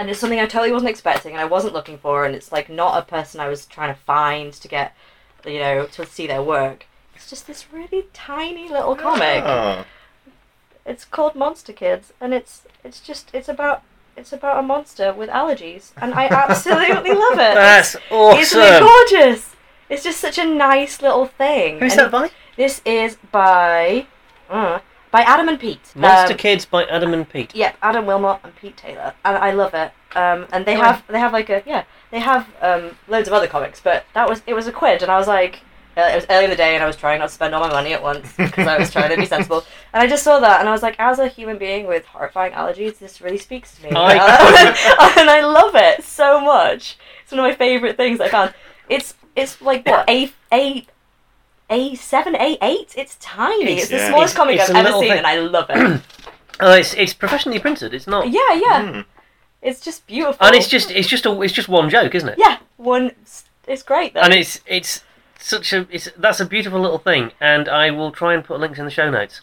and it's something I totally wasn't expecting and I wasn't looking for and it's like not a person I was trying to find to get you know to see their work. It's just this really tiny little comic. Oh. It's called Monster Kids and it's it's just it's about it's about a monster with allergies and I absolutely love it. *laughs* That's Isn't it gorgeous? It's just such a nice little thing. Who's And that by? This is by uh, by Adam and Pete. Monster Um, Kids by Adam and Pete. Yep, Adam Wilmot and Pete Taylor, and I love it. Um, and they Oh. have they have like a yeah they have um, loads of other comics, but that was it was a quid, and I was like. Uh, it was early in the day, and I was trying not to spend all my money at once because I was trying to be *laughs* sensible. And I just saw that, and I was like, as a human being with horrifying allergies, this really speaks to me, *laughs* I- *laughs* and I love it so much. It's one of my favorite things I found. It's it's like what a a a seven a eight. It's tiny. It's, the Yeah. smallest It's- comic it's I've ever seen, thing. and I love it. *clears throat* Oh, it's it's professionally printed. It's not, yeah, yeah. Mm. It's just beautiful. and it's just it's just a it's just one joke, isn't it? yeah, one. It's great though. And it's it's such a it's that's a beautiful little thing, and I will try and put links in the show notes.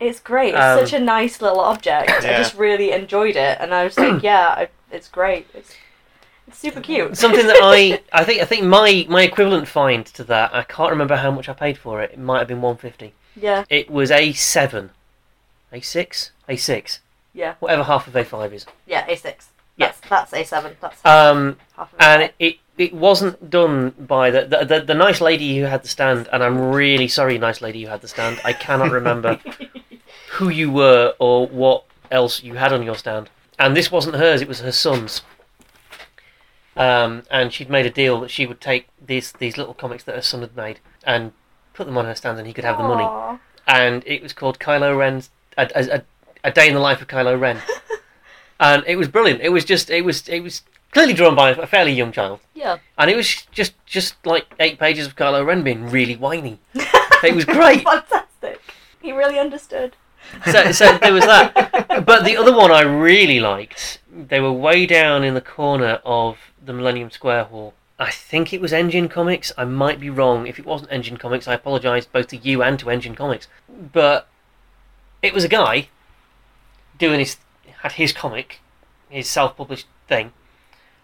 It's great. It's Um, such a nice little object. I just really enjoyed it, and I was like, *clears throat* yeah, I, it's great. It's it's super cute. Something that I *laughs* I think I think my my equivalent find to that I can't remember how much I paid for it. It might have been one fifty. yeah, It was a seven, a six, a six, yeah, whatever half of a five is. yeah. A six. Yeah. That's, that's A seven. That's Um, half of and it. it, it wasn't done by the, the the the nice lady who had the stand, and I'm really sorry, nice lady who had the stand. I cannot remember *laughs* who you were or what else you had on your stand. And this wasn't hers; it was her son's. Um, and she'd made a deal that she would take these these little comics that her son had made and put them on her stand, and he could have the money. And it was called Kylo Ren's a, a, a, a day in the life of Kylo Ren, *laughs* and it was brilliant. It was just it was it was clearly drawn by a fairly young child. Yeah. And it was just just like eight pages of Kylo Ren being really whiny. *laughs* It was great. Fantastic. He really understood. So, so there was that. *laughs* But the other one I really liked, they were way down in the corner of the Millennium Square Hall. I think it was Engine Comics. I might be wrong. If it wasn't Engine Comics, I apologise both to you and to Engine Comics. But it was a guy doing his had his comic, his self-published thing,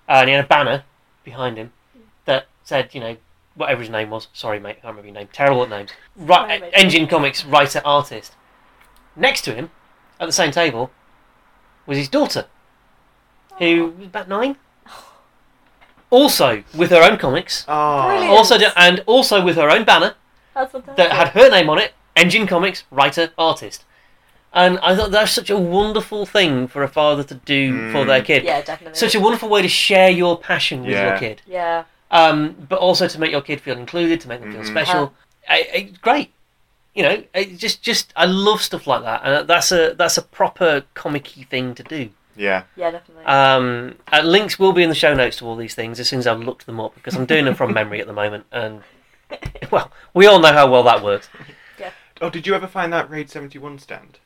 Uh, and he had a banner behind him that said, you know, whatever his name was. Sorry, mate, I can't remember your name. Terrible at names. Right, Sorry. Engine Comics writer artist. Next to him, at the same table, was his daughter, who oh. was about nine. Also with her own comics, Oh. Brilliant. also do, and also with her own banner That's fantastic. that had her name on it, Engine Comics writer artist. And I thought that's such a wonderful thing for a father to do for Mm. their kid. yeah, definitely. Such a wonderful way to share your passion with your kid, yeah. um, but also to make your kid feel included, to make them feel Mhm. special. I, I, great, you know. It just, just I love stuff like that, and that's a that's a proper comic-y thing to do. Yeah. Yeah, definitely. Um, uh, links will be in the show notes to all these things as soon as I've looked them up because I'm doing them from *laughs* memory at the moment, and *laughs* well, we all know how well that works. Yeah. Oh, did you ever find that Raid 71 stand?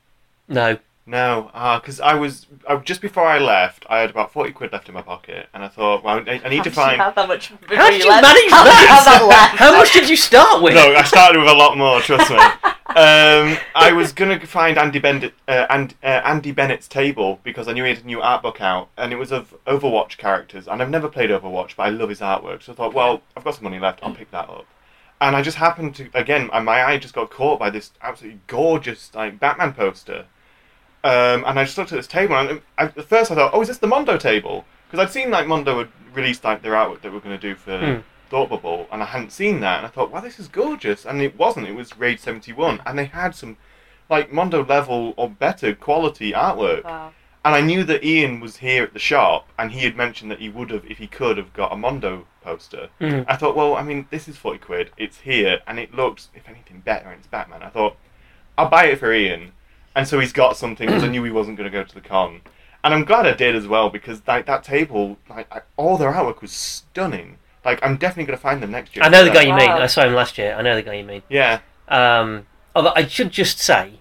No, No, because I was I, just before I left, I had about forty quid left in my pocket, and I thought, well, I, I need How to did you find. have that much? how did you left? manage How did you have that *laughs* that? left? How much did you start with? No, I started with a lot more. Trust me. *laughs* um, I was gonna find Andy Bennett, uh, and, uh, Andy Bennett's table because I knew he had a new art book out, and it was of Overwatch characters. And I've never played Overwatch, but I love his artwork. So I thought, well, I've got some money left. I'll pick that up. And I just happened to again, my eye just got caught by this absolutely gorgeous like Batman poster. Um, and I just looked at this table, and I, at first I thought, oh, is this the Mondo table? Because I'd seen like Mondo had released like their artwork that we were going to do for Hmm. Thought Bubble, and I hadn't seen that, and I thought, wow, this is gorgeous, and it wasn't. It was Raid Seventy One, and they had some like Mondo level or better quality artwork. Wow. And I knew that Ian was here at the shop, and he had mentioned that he would have, if he could, have got a Mondo poster. Mhm. I thought, well, I mean, this is forty quid. It's here, and it looks, if anything, better. And it's Batman. I thought, I'll buy it for Ian, and so he's got something because I knew he wasn't going to go to the con, and I'm glad I did as well because like that table, like I, all their artwork was stunning. Like I'm definitely going to find them next year. I know the guy you Wow. mean. I saw him last year. I know the guy you mean. Yeah. Um, although I should just say,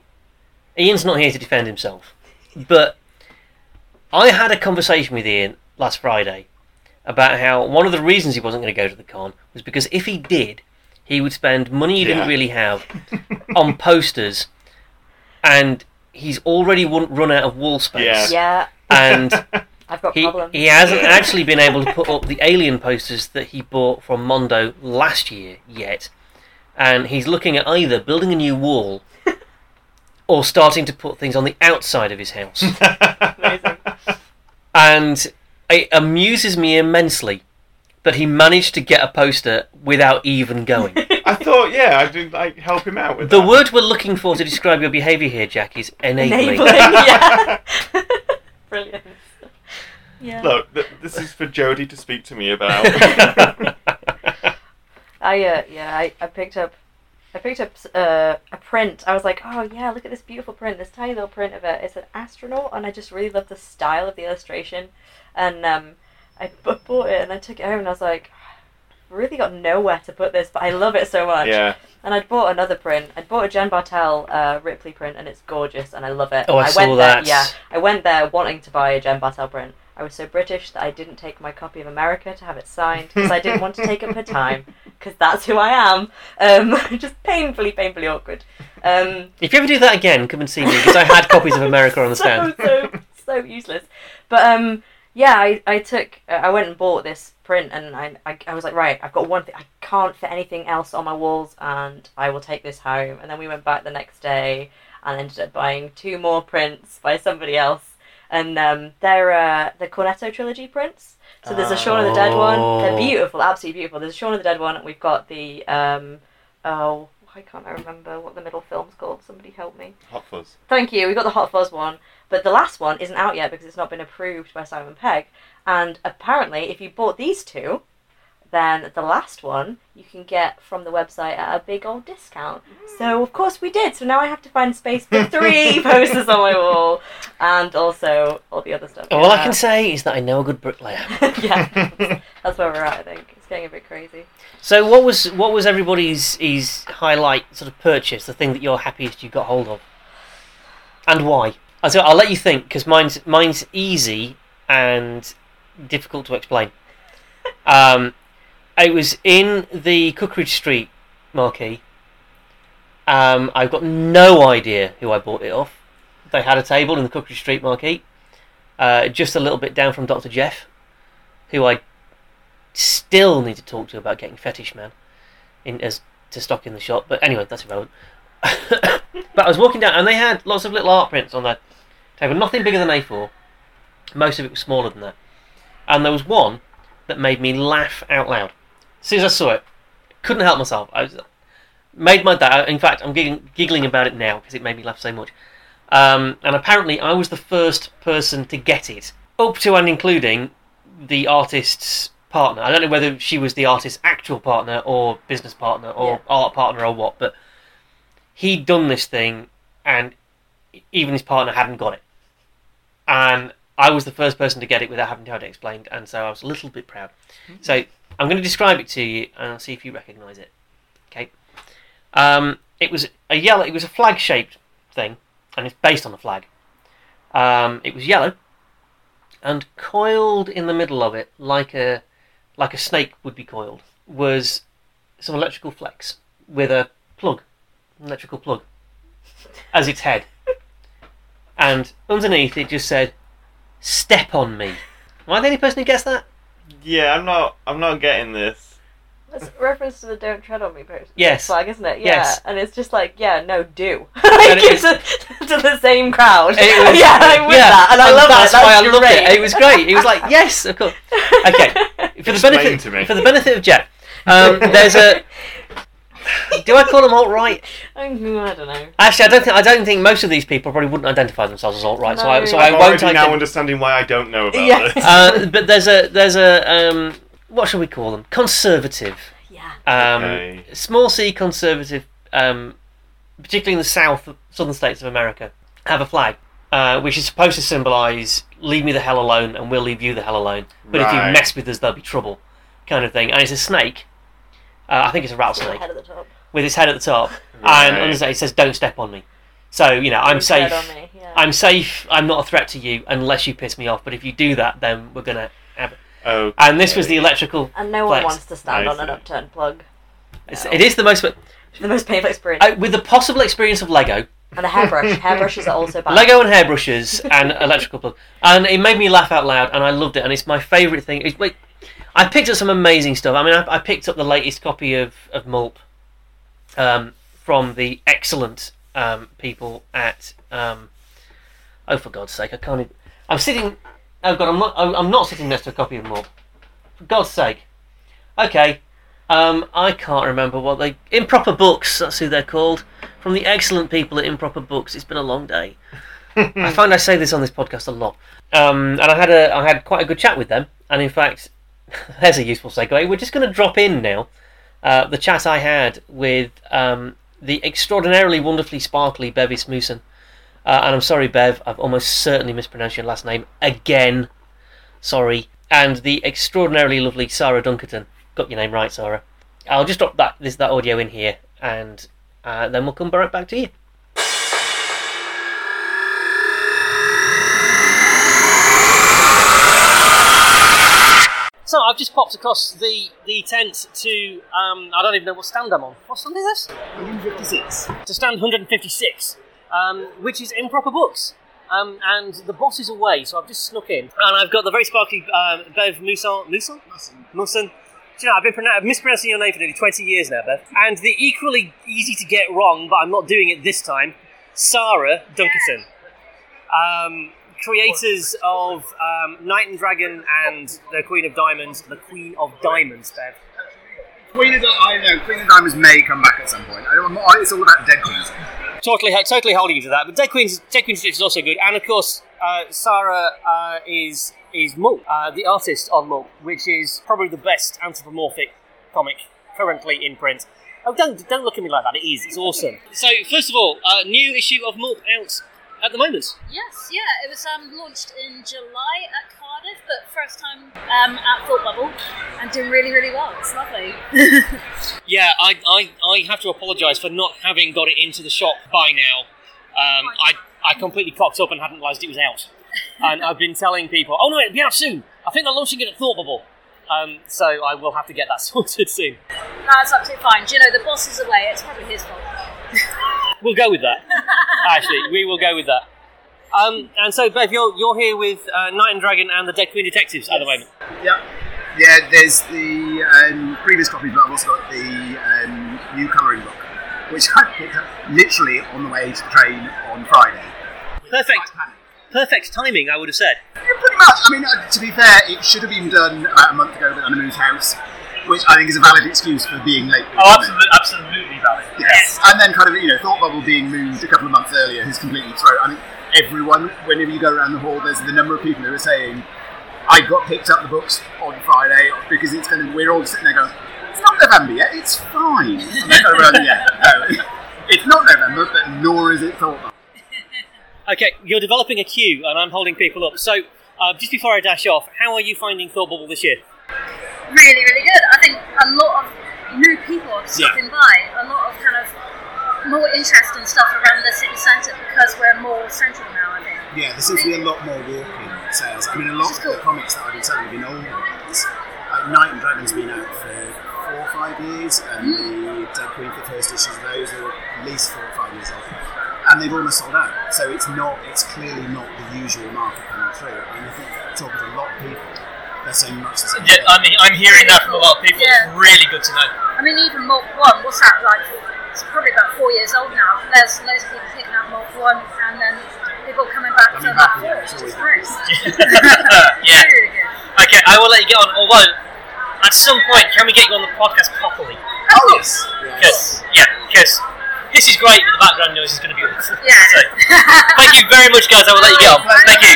Ian's not here to defend himself, but I had a conversation with Ian last Friday about how one of the reasons he wasn't going to go to the con was because if he did, he would spend money he didn't really have *laughs* on posters, and he's already won- run out of wall space. Yeah. Yeah, And *laughs* I've got he, problems. he hasn't actually been able to put up the alien posters that he bought from Mondo last year yet. And he's looking at either building a new wall *laughs* or starting to put things on the outside of his house. Amazing. and it amuses me immensely that he managed to get a poster without even going. *laughs* I thought, yeah, I did like help him out with the that. word we're looking for to describe your behaviour here, Jack, is enabling. Enabling, yeah. *laughs* *laughs* Brilliant. Yeah. Look, th- this is for Jodie to speak to me about. I uh, yeah, I, I picked up, I picked up uh, a print. I was like, oh yeah, look at this beautiful print, this tiny little print of it. It's an astronaut, and I just really love the style of the illustration. And um, I b- bought it and I took it home, and I was like, "I really got nowhere to put this, but I love it so much. yeah. And I'd bought another print. I'd bought a Jen Bartel uh, Ripley print, and it's gorgeous, and I love it. Oh, I went saw there, that. Yeah, I went there wanting to buy a Jen Bartel print. I was so British that I didn't take my copy of America to have it signed because I didn't want to take up her time *laughs* because that's who I am. Um, *laughs* just painfully, painfully awkward. Um, If you ever do that again, come and see me because I had copies of America on the *laughs* so stand. so so useless. But um, yeah, I, I took uh, I went and bought this print, and I, I I was like, right, I've got one thing. I can't fit anything else on my walls, and I will take this home. And then we went back the next day and ended up buying two more prints by somebody else. And um, they're uh, the Cornetto trilogy prints. So there's a Shaun of the Dead one. They're Oh. beautiful, absolutely beautiful. There's a Shaun of the Dead one. and We've got the um, oh, why can't I remember what the middle film's called? Somebody help me. Hot fuzz. Thank you. We've got the Hot Fuzz one, but the last one isn't out yet because it's not been approved by Simon Pegg. And apparently, if you bought these two, then the last one you can get from the website at a big old discount. So of course we did. So now I have to find space for *laughs* three posters on my wall, and also all the other stuff. All I can say is that I know a good bricklayer. *laughs* yeah, that's where we're at. I think it's getting a bit crazy. So what was what was everybody's his highlight sort of purchase? The thing that you're happiest you got hold of, and why? I'll, I'll let you think because mine's mine's easy and difficult to explain. *laughs* Um, it was in the Cookridge Street marquee. Um, I've got no idea who I bought it off. They had a table in the Cookridge Street marquee, uh, just a little bit down from Dr. Jeff, who I still need to talk to about getting Fetish Man in as to stock in the shop. But anyway, that's irrelevant. *coughs* but I was walking down and they had lots of little art prints on their table, nothing bigger than A4. Most of it was smaller than that. And there was one that made me laugh out loud. As soon as I saw it, couldn't help myself. I was made my day. In fact, I'm giggling, giggling about it now because it made me laugh so much. Um, and apparently, I was the first person to get it, up to and including the artist's partner. I don't know whether she was the artist's actual partner or business partner or Yeah. art partner or what, but he'd done this thing, and even his partner hadn't got it. And I was the first person to get it without having to have it explained, and so I was a little bit proud. So I'm going to describe it to you, and I'll see if you recognise it. Okay. Um, it was a yellow. It was a flag-shaped thing, and it's based on a flag. Um, it was yellow, and coiled in the middle of it, like a like a snake would be coiled, was some electrical flex with a plug, an electrical plug, as its head. And underneath it just said, "Step on me." Am I the only person who gets that? Yeah, I'm not. I'm not getting this. That's a reference to the "Don't Tread on Me" post. Yes. flag, isn't it? Yeah, Yes. and it's just like, yeah, no, do. *laughs* And like it it's to, *laughs* to the same crowd. It was- *laughs* yeah, I'm with that, and I love that's it. That's why I loved it. It was great. It was like, yes, of course. Okay, for the benefit to me. for the benefit of Jeff, um, there's a. *laughs* Do I call them alt right? *laughs* I don't know. Actually, I don't think I don't think most of these people probably wouldn't identify themselves as alt right. So I No. so I I'm won't. now ident- understanding why I don't know about Yes. this. *laughs* uh, but there's a there's a um, what shall we call them? Conservative. Yeah. Um, Okay. Small C conservative, um, particularly in the south, southern states of America, have a flag uh, which is supposed to symbolise "Leave me the hell alone, and we'll leave you the hell alone." But if you mess with us, there'll be trouble, kind of thing. And it's a snake. Uh, I think it's a rattlesnake Head at the top. with its head at the top, *laughs* Right. and underneath it says "Don't step on me." So you know, I'm Don't safe. on me, yeah. I'm safe. I'm not a threat to you unless you piss me off. But if you do that, then we're gonna have. Okay. And this was the electrical. and no one flex. wants to stand on an upturned plug. It's, No. it is the most. The most painful experience. Uh, with the possible experience of Lego, and a hairbrush. *laughs* Hairbrushes are also bad. Lego and hairbrushes and electrical plug, and it made me laugh out loud, and I loved it, and it's my favourite thing. It's, wait, I picked up some amazing stuff. I mean, I, I picked up the latest copy of of Mulp um, from the excellent um, people at. Um, oh, for God's sake, I can't. Even, I'm sitting. Oh God, I'm not. I'm not sitting next to a copy of Mulp. For God's sake. Okay. Um, I can't remember what they improper books. That's who they're called. From the excellent people at Improper Books. It's been a long day. *laughs* I find I say this on this podcast a lot. Um, and I had a I had quite a good chat with them. And in fact, *laughs* there's a useful segue. We're just going to drop in now uh, the chat I had with um, the extraordinarily wonderfully sparkly Bevis Moosen. Uh, and I'm sorry, Bev, I've almost certainly mispronounced your last name again. Sorry. And the extraordinarily lovely Sarah Dunkerton. Got your name right, Sarah. I'll just drop that this that audio in here, and uh, then we'll come right back to you. So I've just popped across the the tent to um, I don't even know what stand I'm on. What stand is this? 156. To stand 156, um, which is improper books. Um, and the boss is away, so I've just snuck in, and I've got the very sparkly um, Bev Musson. Musson? Musson. Do you know, I've been pronou- mispronouncing your name for nearly 20 years now, Bev. And the equally easy to get wrong, but I'm not doing it this time, Sarah Dunkerton. Um, creators of um, Knight and Dragon and the Queen of Diamonds, the Queen of Diamonds, Bev. Queen of Di- I know Queen of Diamonds may come back at some point. I don't, I'm- it's all about Dead Queens. Totally, totally holding you to that. But Dead Queen's, Dead Queen's Stitch is also good, and of course, uh, Sarah uh, is is Mulp, uh, the artist on Mulp, which is probably the best anthropomorphic comic currently in print. Oh, don't don't look at me like that. It is. It's awesome. So, first of all, uh, new issue of Mulp out at the moment. Yes, yeah, it was um, launched in July at Cardiff, but first time um, at Thought Bubble and doing really, really well. It's lovely. *laughs* *laughs* Yeah, I, I, I have to apologise for not having got it into the shop by now. Um, I, I completely cocked up and hadn't realised it was out. *laughs* And I've been telling people, oh no, it'll be out soon. I think they're launching it at Thought Bubble. Um, so I will have to get that sorted soon. No, it's absolutely fine. Do you know, the boss is away. It's probably his fault. We'll go with that. *laughs* Actually, we will go with that. Um, and so, Bev, you're, you're here with uh, Knight and Dragon and the Dead Queen Detectives at the moment. Yeah. Yeah, there's the um, previous copy, but I've also got the um, new colouring book, which I picked up literally on the way to the train on Friday. Perfect. Perfect timing, I would have said. Yeah, pretty much. I mean, uh, to be fair, it should have been done about a month ago, but Anna moved house, which I think is a valid excuse for being late. Oh, absolutely absolutely valid. Yes. And then kind of, you know, Thought Bubble being moved a couple of months earlier has completely thrown. I mean, everyone, whenever you go around the hall, there's the number of people who are saying, I got picked up the books on Friday because it's going to, we're all sitting there going, it's not November yet, it's fine. Well, yeah, no, *laughs* it's not November, but nor is it Thought Bubble. *laughs* Okay, you're developing a queue, and I'm holding people up. So Uh, just before I dash off, how are you finding Thought Bubble this year? Really, really good. I think a lot of new people are stopping by. A lot of kind of more interesting stuff around the city centre because we're more central now. I think. Yeah, there seems to be a lot more walking sales. I mean, a lot of the comics that I've been selling have been older ones. Like Knight and Dragon's been out for four or five years, and hmm. the Dead Queen, the first issues of those are at least four or five years old. And they've almost sold out. So it's not, it's clearly not the usual market coming through. And I think talking to a lot of people, they're saying much the same. Yeah, I mean, I'm hearing that from a lot of people. Yeah. It's really good to know. I mean, even Mork One. What's that like? It's probably about four years old now. There's loads of people picking up Mork One, and then people coming back I to mean, that yeah, four, it's which is always great. yeah. *laughs* Really, really good. Okay, I will let you get on. Although, at some point, can we get you on the podcast properly? Oh, yes. yes. Because, yeah, because this is great, but the background noise is going to be awful. Yeah. So, thank you very much, guys. I will let you get on. Thank you.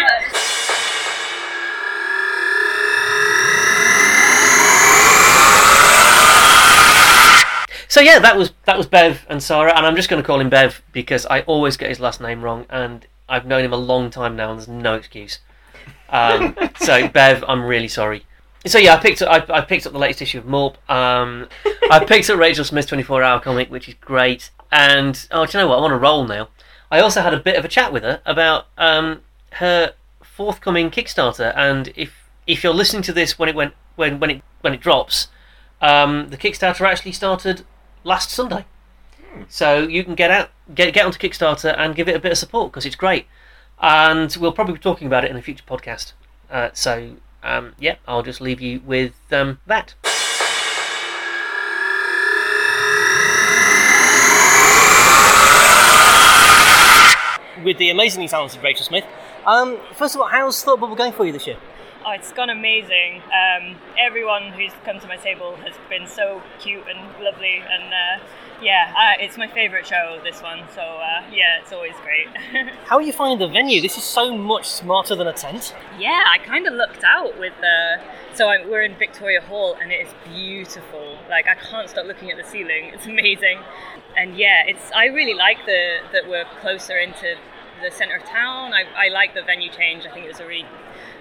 So yeah, that was that was Bev and Sarah, and I'm just going to call him Bev because I always get his last name wrong, and I've known him a long time now, and there's no excuse. Um, *laughs* so Bev, I'm really sorry. So yeah, I picked up I, I picked up the latest issue of Mulp. Um, I picked up Rachel Smith's 24 hour comic, which is great. And oh, do you know what? I'm on a roll now. I also had a bit of a chat with her about um, her forthcoming Kickstarter, and if if you're listening to this when it went when when it when it drops, um, the Kickstarter actually started last Sunday. So you can get out, get get onto Kickstarter and give it a bit of support because it's great. And we'll probably be talking about it in a future podcast. Uh, so um, yeah, I'll just leave you with um, that. With the amazingly talented Rachel Smith. Um, first of all, how's Thought Bubble going for you this year? Oh, it's gone amazing. Um, everyone who's come to my table has been so cute and lovely, and uh, yeah, uh, it's my favourite show. This one, so uh, yeah, it's always great. *laughs* How are you finding the venue? This is so much smarter than a tent. yeah, I kind of looked out with the. So I'm, we're in Victoria Hall, and it is beautiful. Like I can't stop looking at the ceiling. It's amazing, and yeah, it's. I really like the that we're closer into the centre of town. I, I like the venue change. I think it was a really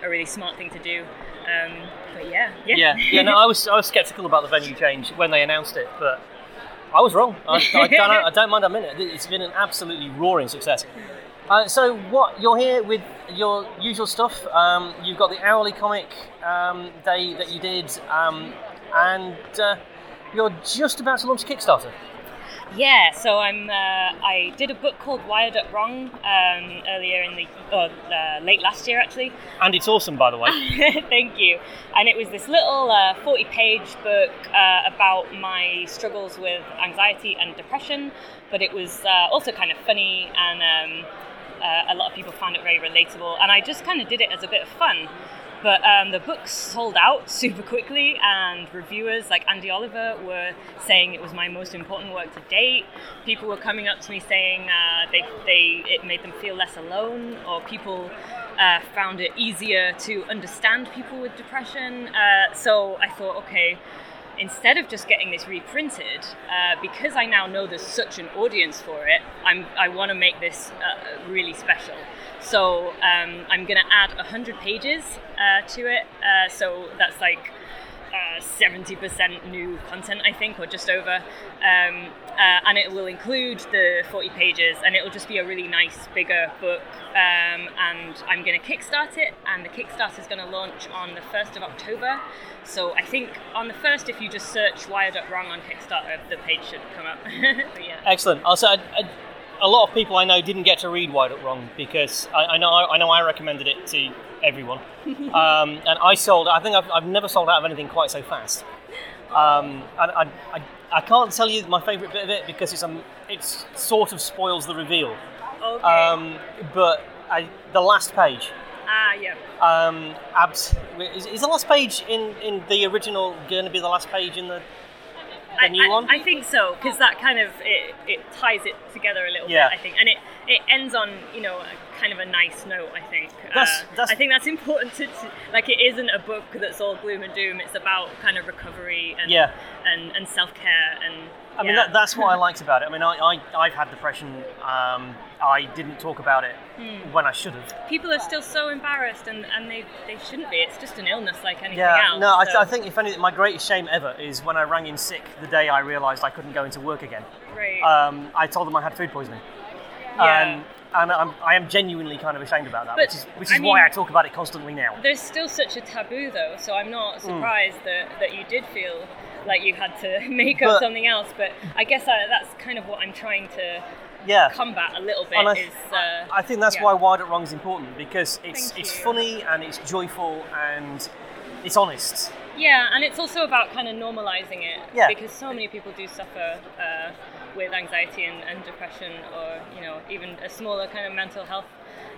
a really smart thing to do. Um, but yeah, yeah, Yeah, yeah. No, I was I was skeptical about the venue *laughs* change when they announced it, but I was wrong. I, I, don't, I don't mind admitting it. It's been an absolutely roaring success. Uh, so, what you're here with your usual stuff? Um, you've got the hourly comic um, day that you did, um, and uh, you're just about to launch a Kickstarter. Yeah, so I'm. Uh, I did a book called Wired Up Wrong um, earlier in the, or uh, late last year actually. And it's awesome, by the way. *laughs* Thank you. And it was this little uh, 40-page book uh, about my struggles with anxiety and depression, but it was uh, also kind of funny and. Um, uh, a lot of people found it very relatable, and I just kind of did it as a bit of fun. But um, the book sold out *laughs* super quickly, and reviewers like Andy Oliver were saying it was my most important work to date. People were coming up to me saying uh, they, they it made them feel less alone, or people uh, found it easier to understand people with depression. Uh, so I thought, okay, instead of just getting this reprinted, uh, because I now know there's such an audience for it, I'm, I want to make this uh, really special. So um, I'm going to add 100 pages uh, to it. Uh, so that's like uh, 70% new content, I think, or just over. Um, uh, and it will include the 40 pages, and it will just be a really nice, bigger book. Um, and I'm going to kickstart it, and the Kickstarter is going to launch on the 1st of October. So I think on the 1st, if you just search Wired Up Wrong on Kickstarter, the page should come up. *laughs* yeah. Excellent. Also, I, I, a lot of people I know didn't get to read Wired Up Wrong because I, I know I know I recommended it to everyone, *laughs* um, and I sold. I think I've, I've never sold out of anything quite so fast. Um, and I, I, I can't tell you my favourite bit of it because it's um, it's sort of spoils the reveal. Okay. Um, but I, the last page. ah, yeah. Um, abs- is, is the last page in, in the original going to be the last page in the I, new I- one? I think so because that kind of it, it ties it together a little Yeah. bit. I think, and it, it ends on you know a, kind of a nice note. I think. That's- Uh, that's- I think that's important to, to like it isn't a book that's all gloom and doom. It's about kind of recovery and Yeah. and, and self care and. I mean, that, that's what I liked about it. I mean, I, I, I've had depression. Um, I didn't talk about it Hmm. when I should have. People are still so embarrassed, and, and they, they shouldn't be. It's just an illness like anything Yeah, else. no, I, so- I think if anything, my greatest shame ever is when I rang in sick the day I realised I couldn't go into work again. Right. Um, I told them I had food poisoning. Yeah. Um, and I'm, I am genuinely kind of ashamed about that, But, which is, which I is why mean- I talk about it constantly now. There's still such a taboo, though, so I'm not Hmm. surprised that, that you did feel like you had to *laughs* make But- up something else. But I guess uh, that's kind of what I'm trying to Yeah. combat a little bit. And I, is uh, I think that's yeah. why Wired Up Wrong is important because it's Thank it's you. funny and it's joyful and it's honest. Yeah, and it's also about kind of normalizing it. Yeah. Because so many people do suffer uh, with anxiety and, and depression, or you know, even a smaller kind of mental health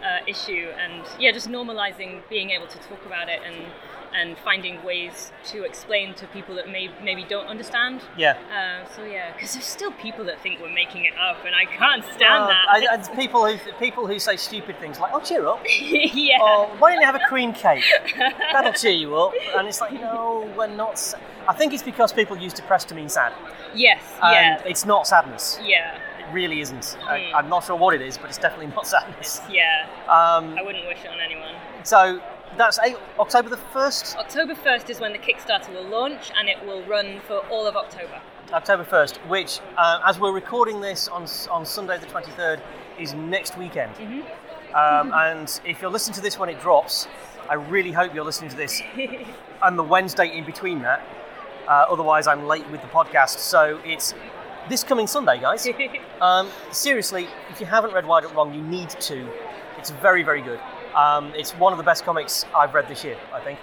uh, issue. And yeah, just normalizing being able to talk about it and and finding ways to explain to people that may maybe don't understand. Yeah. Uh, so yeah, because there's still people that think we're making it up, and I can't stand Uh, that. I, I, *laughs* people who people who say stupid things like "Oh, cheer up," *laughs* yeah. or "Why don't you have a cream cake? That'll cheer you up." And it's like, no, we're not. I think it's because people use depressed to mean sad, yes. and Yeah. it's not sadness. Yeah. Really isn't. I, Mm. I'm not sure what it is, but it's definitely not sadness. Yeah. Um, I wouldn't wish it on anyone. so that's eight, October the first. October 1st is when the Kickstarter will launch and it will run for all of October. October 1st, which, uh, as we're recording this on, on Sunday the 23rd, is next weekend. Um, and if you're listening to this when it drops, I really hope you're listening to this *laughs* on the Wednesday in between that. Uh, otherwise, I'm late with the podcast. So it's this coming Sunday, guys. *laughs* Um, seriously, if you haven't read Wired Up Wrong, you need to. It's very, very good. Um, it's one of the best comics I've read this year, I think.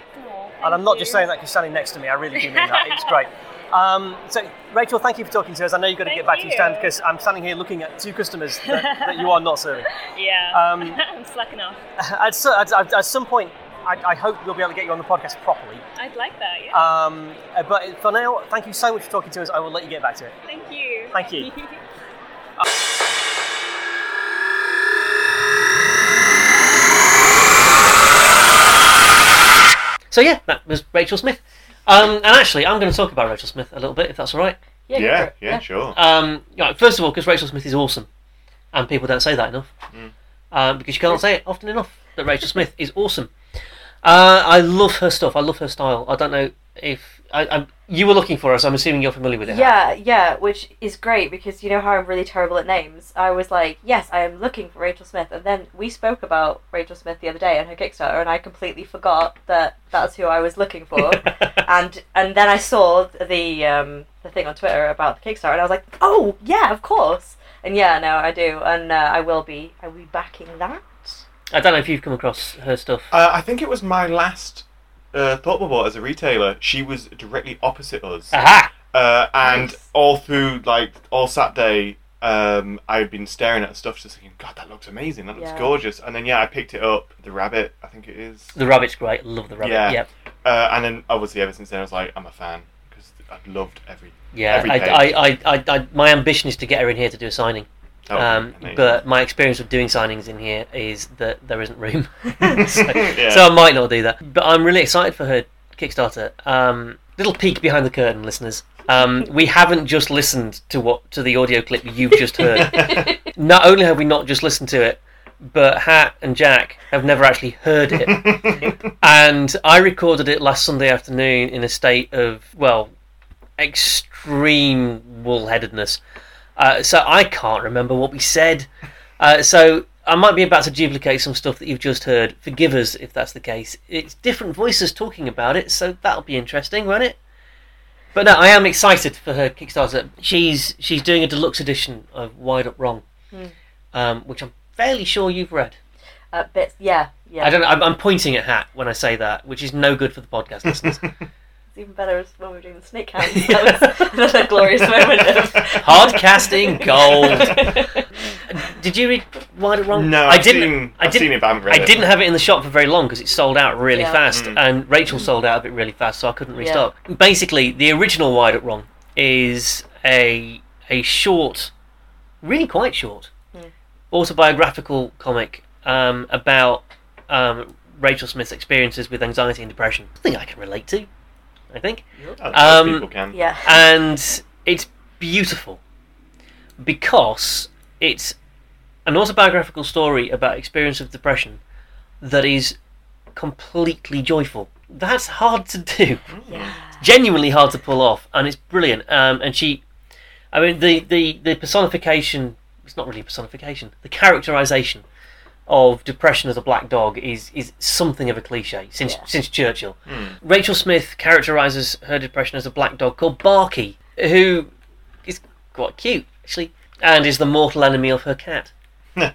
and I'm not just saying that because standing next to me, I really do mean that. It's great. Um, so, Rachel, thank you for talking to us. I know you've got to get Thank back to your stand because I'm standing here looking at two customers that, that you are not serving. *laughs* Yeah. Um, *laughs* I'm slacking off. At, so- at, at, at some point, I, I hope we'll be able to get you on the podcast properly. I'd like that, yeah. Um, uh, but for now, thank you so much for talking to us. I will let you get back to it. Thank you. Thank you. *laughs* So yeah, that was Rachel Smith. Um, and actually, I'm going to talk about Rachel Smith a little bit, if that's all right. Yeah, go Yeah, yeah, sure. Um, yeah, first of all, because Rachel Smith is awesome, and people don't say that enough, um, because you can't say it often enough that Rachel Smith is awesome. Uh, I love her stuff. I love her style. I don't know if I, I, you were looking for us. I'm assuming you're familiar with it. Yeah, yeah, which is great because you know how I'm really terrible at names. I was like, yes, I am looking for Rachel Smith, and then we spoke about Rachel Smith the other day and her Kickstarter, and I completely forgot that that's who I was looking for. *laughs* and and then I saw the um, the thing on Twitter about the Kickstarter, and I was like, oh yeah, of course. And yeah, no, I do, and uh, I will be. I will be backing that. I don't know if you've come across her stuff. Uh, I think it was my last uh, Thought Bubble as a retailer. She was directly opposite us. Aha! Uh, and Nice. all through, like, all Saturday, um, I'd been staring at stuff just thinking, God, that looks amazing. That looks Yeah. gorgeous. And then, yeah, I picked it up. The rabbit, I think it is. The rabbit's great. Love the rabbit. Yeah. Yep. Uh, and then, obviously, ever since then, I was like, I'm a fan. Because I've loved every. Yeah. every I, page. I, I, I, I, my ambition is to get her in here to do a signing. Be Um, but my experience with doing signings in here is that there isn't room. *laughs* so, Yeah. so I might not do that. But I'm really excited for her Kickstarter. Um, little peek behind the curtain, listeners. Um, we haven't just listened to what to the audio clip you've just heard. *laughs* not only have we not just listened to it, but Hat and Jack have never actually heard it. *laughs* and I recorded it last Sunday afternoon in a state of well, extreme wool-headedness. Uh, so I can't remember what we said. Uh, so I might be about to duplicate some stuff that you've just heard. Forgive us if that's the case. It's different voices talking about it, so that'll be interesting, won't it? But no, I am excited for her Kickstarter. She's she's doing a deluxe edition of Wired Up Wrong, um, which I'm fairly sure you've read. Uh, bits, yeah, yeah. I don't know. I'm, I'm pointing at Hat when I say that, which is no good for the podcast listeners. *laughs* It's even better as when we were doing the snake *laughs* hands. That was another glorious moment of *laughs* Hard casting gold. *laughs* Did you read Wired Up Wrong? No, I I've didn't. seen- I I've didn't. seen it, but I haven't read I it. didn't have it in the shop for very long because it sold out really Yeah. fast, Mm. and Rachel sold out of it really fast, so I couldn't restock. Basically, the original Wired Up Wrong is a a short, really quite short, Mm. autobiographical comic um, about um, Rachel Smith's experiences with anxiety and depression. Something I can relate to, I think Um, people can. yeah. and it's beautiful because it's an autobiographical story about experience of depression that is completely joyful. That's hard to do. Yeah. Genuinely hard to pull off, and it's brilliant. Um, and she, I mean, the, the, the personification, it's not really a personification, the characterization of depression as a black dog is, is something of a cliche since, Yeah. since Churchill. Hmm. Rachel Smith characterizes her depression as a black dog called Barky, who is quite cute, actually, and is the mortal enemy of her cat *laughs*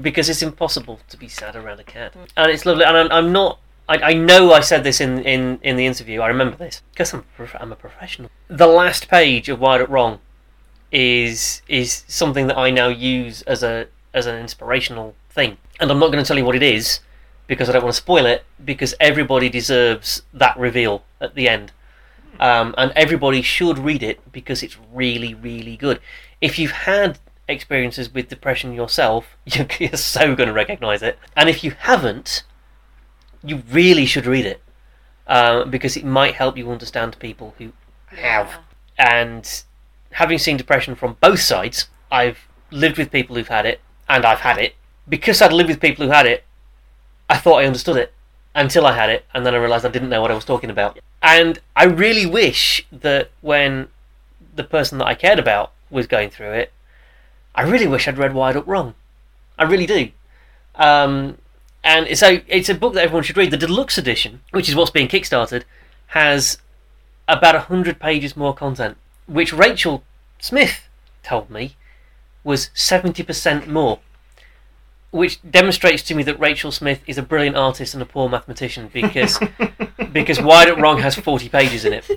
because it's impossible to be sad around a cat, and it's lovely. And I'm, I'm not. I, I know I said this in, in, in the interview. I remember this because I'm a I'm a professional. The last page of Wired Up Wrong is is something that I now use as a as an inspirational thing, and I'm not going to tell you what it is because I don't want to spoil it. Because everybody deserves that reveal at the end, um, and everybody should read it because it's really really good. If you've had experiences with depression yourself, you're, *laughs* you're so going to recognize it. And if you haven't, you really should read it um, because it might help you understand people who have. And having seen depression from both sides, I've lived with people who've had it, and I've had it. Because I'd lived with people who had it, I thought I understood it until I had it, and then I realised I didn't know what I was talking about. And I really wish that when the person that I cared about was going through it, I really wish I'd read Wired Up Wrong. I really do. Um, and so it's a book that everyone should read. The deluxe edition, which is what's being kickstarted, has about 100 pages more content, which Rachel Smith told me was 70% more. Which demonstrates to me that Rachel Smith is a brilliant artist and a poor mathematician because *laughs* because Wired Up Wrong has 40 pages in it.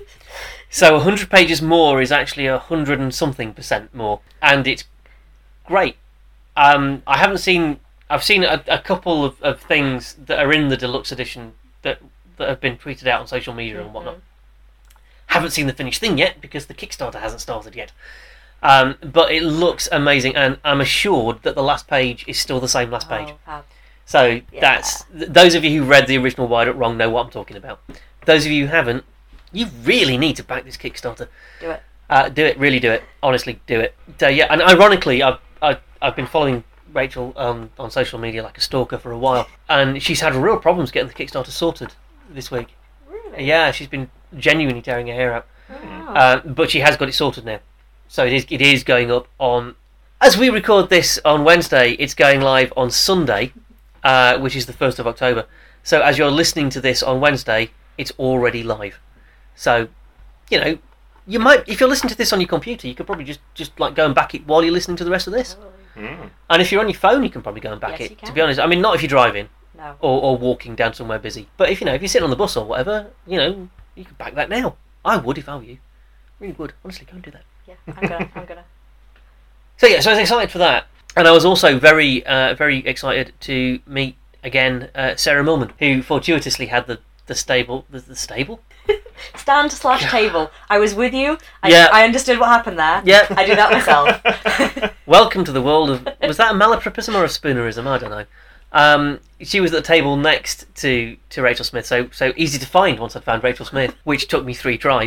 So 100 pages more is actually 100 and something percent more. And it's great. Um, I haven't seen. I've seen a, a couple of, of things that are in the deluxe edition that that have been tweeted out on social media and whatnot. Haven't seen the finished thing yet because the Kickstarter hasn't started yet. Um, but it looks amazing, and I'm assured that the last page is still the same last page. Oh, fab. So that's th- those of you who read the original Wired Up Wrong know what I'm talking about. Those of you who haven't, you really need to back this Kickstarter. Do it. Uh, do it, really do it. Honestly, do it. So, yeah, and ironically, I've, I've, I've been following Rachel um, on social media like a stalker for a while, and she's had real problems getting the Kickstarter sorted this week. Really? Yeah, she's been genuinely tearing her hair out, Oh. uh, but she has got it sorted now. So it is, it is going up on. As we record this on Wednesday, it's going live on Sunday, uh, which is the first of October. So as you're listening to this on Wednesday, it's already live. So, you know, you might if you're listening to this on your computer, you could probably just just like go and back it while you're listening to the rest of this. Mm. And if you're on your phone, you can probably go and back Yes, it. To be honest, I mean, not if you're driving No. or, or walking down somewhere busy. But if you know, if you're sitting on the bus or whatever, you know, you can back that now. I would if I were you. Really would. Honestly, go and do that. Yeah, I'm gonna. I'm gonna. *laughs* So yeah, so I was excited for that, and I was also very, uh, very excited to meet again uh, Sarah Millman, who fortuitously had the the stable, the, the stable. *laughs* Stand slash table. I was with you. I, Yeah. I understood what happened there. Yeah. I do that myself. *laughs* Welcome to the world of was that a malapropism or a spoonerism? I don't know. Um, she was at the table next to, to Rachel Smith, so so easy to find once I'd found Rachel Smith, which took me three tries.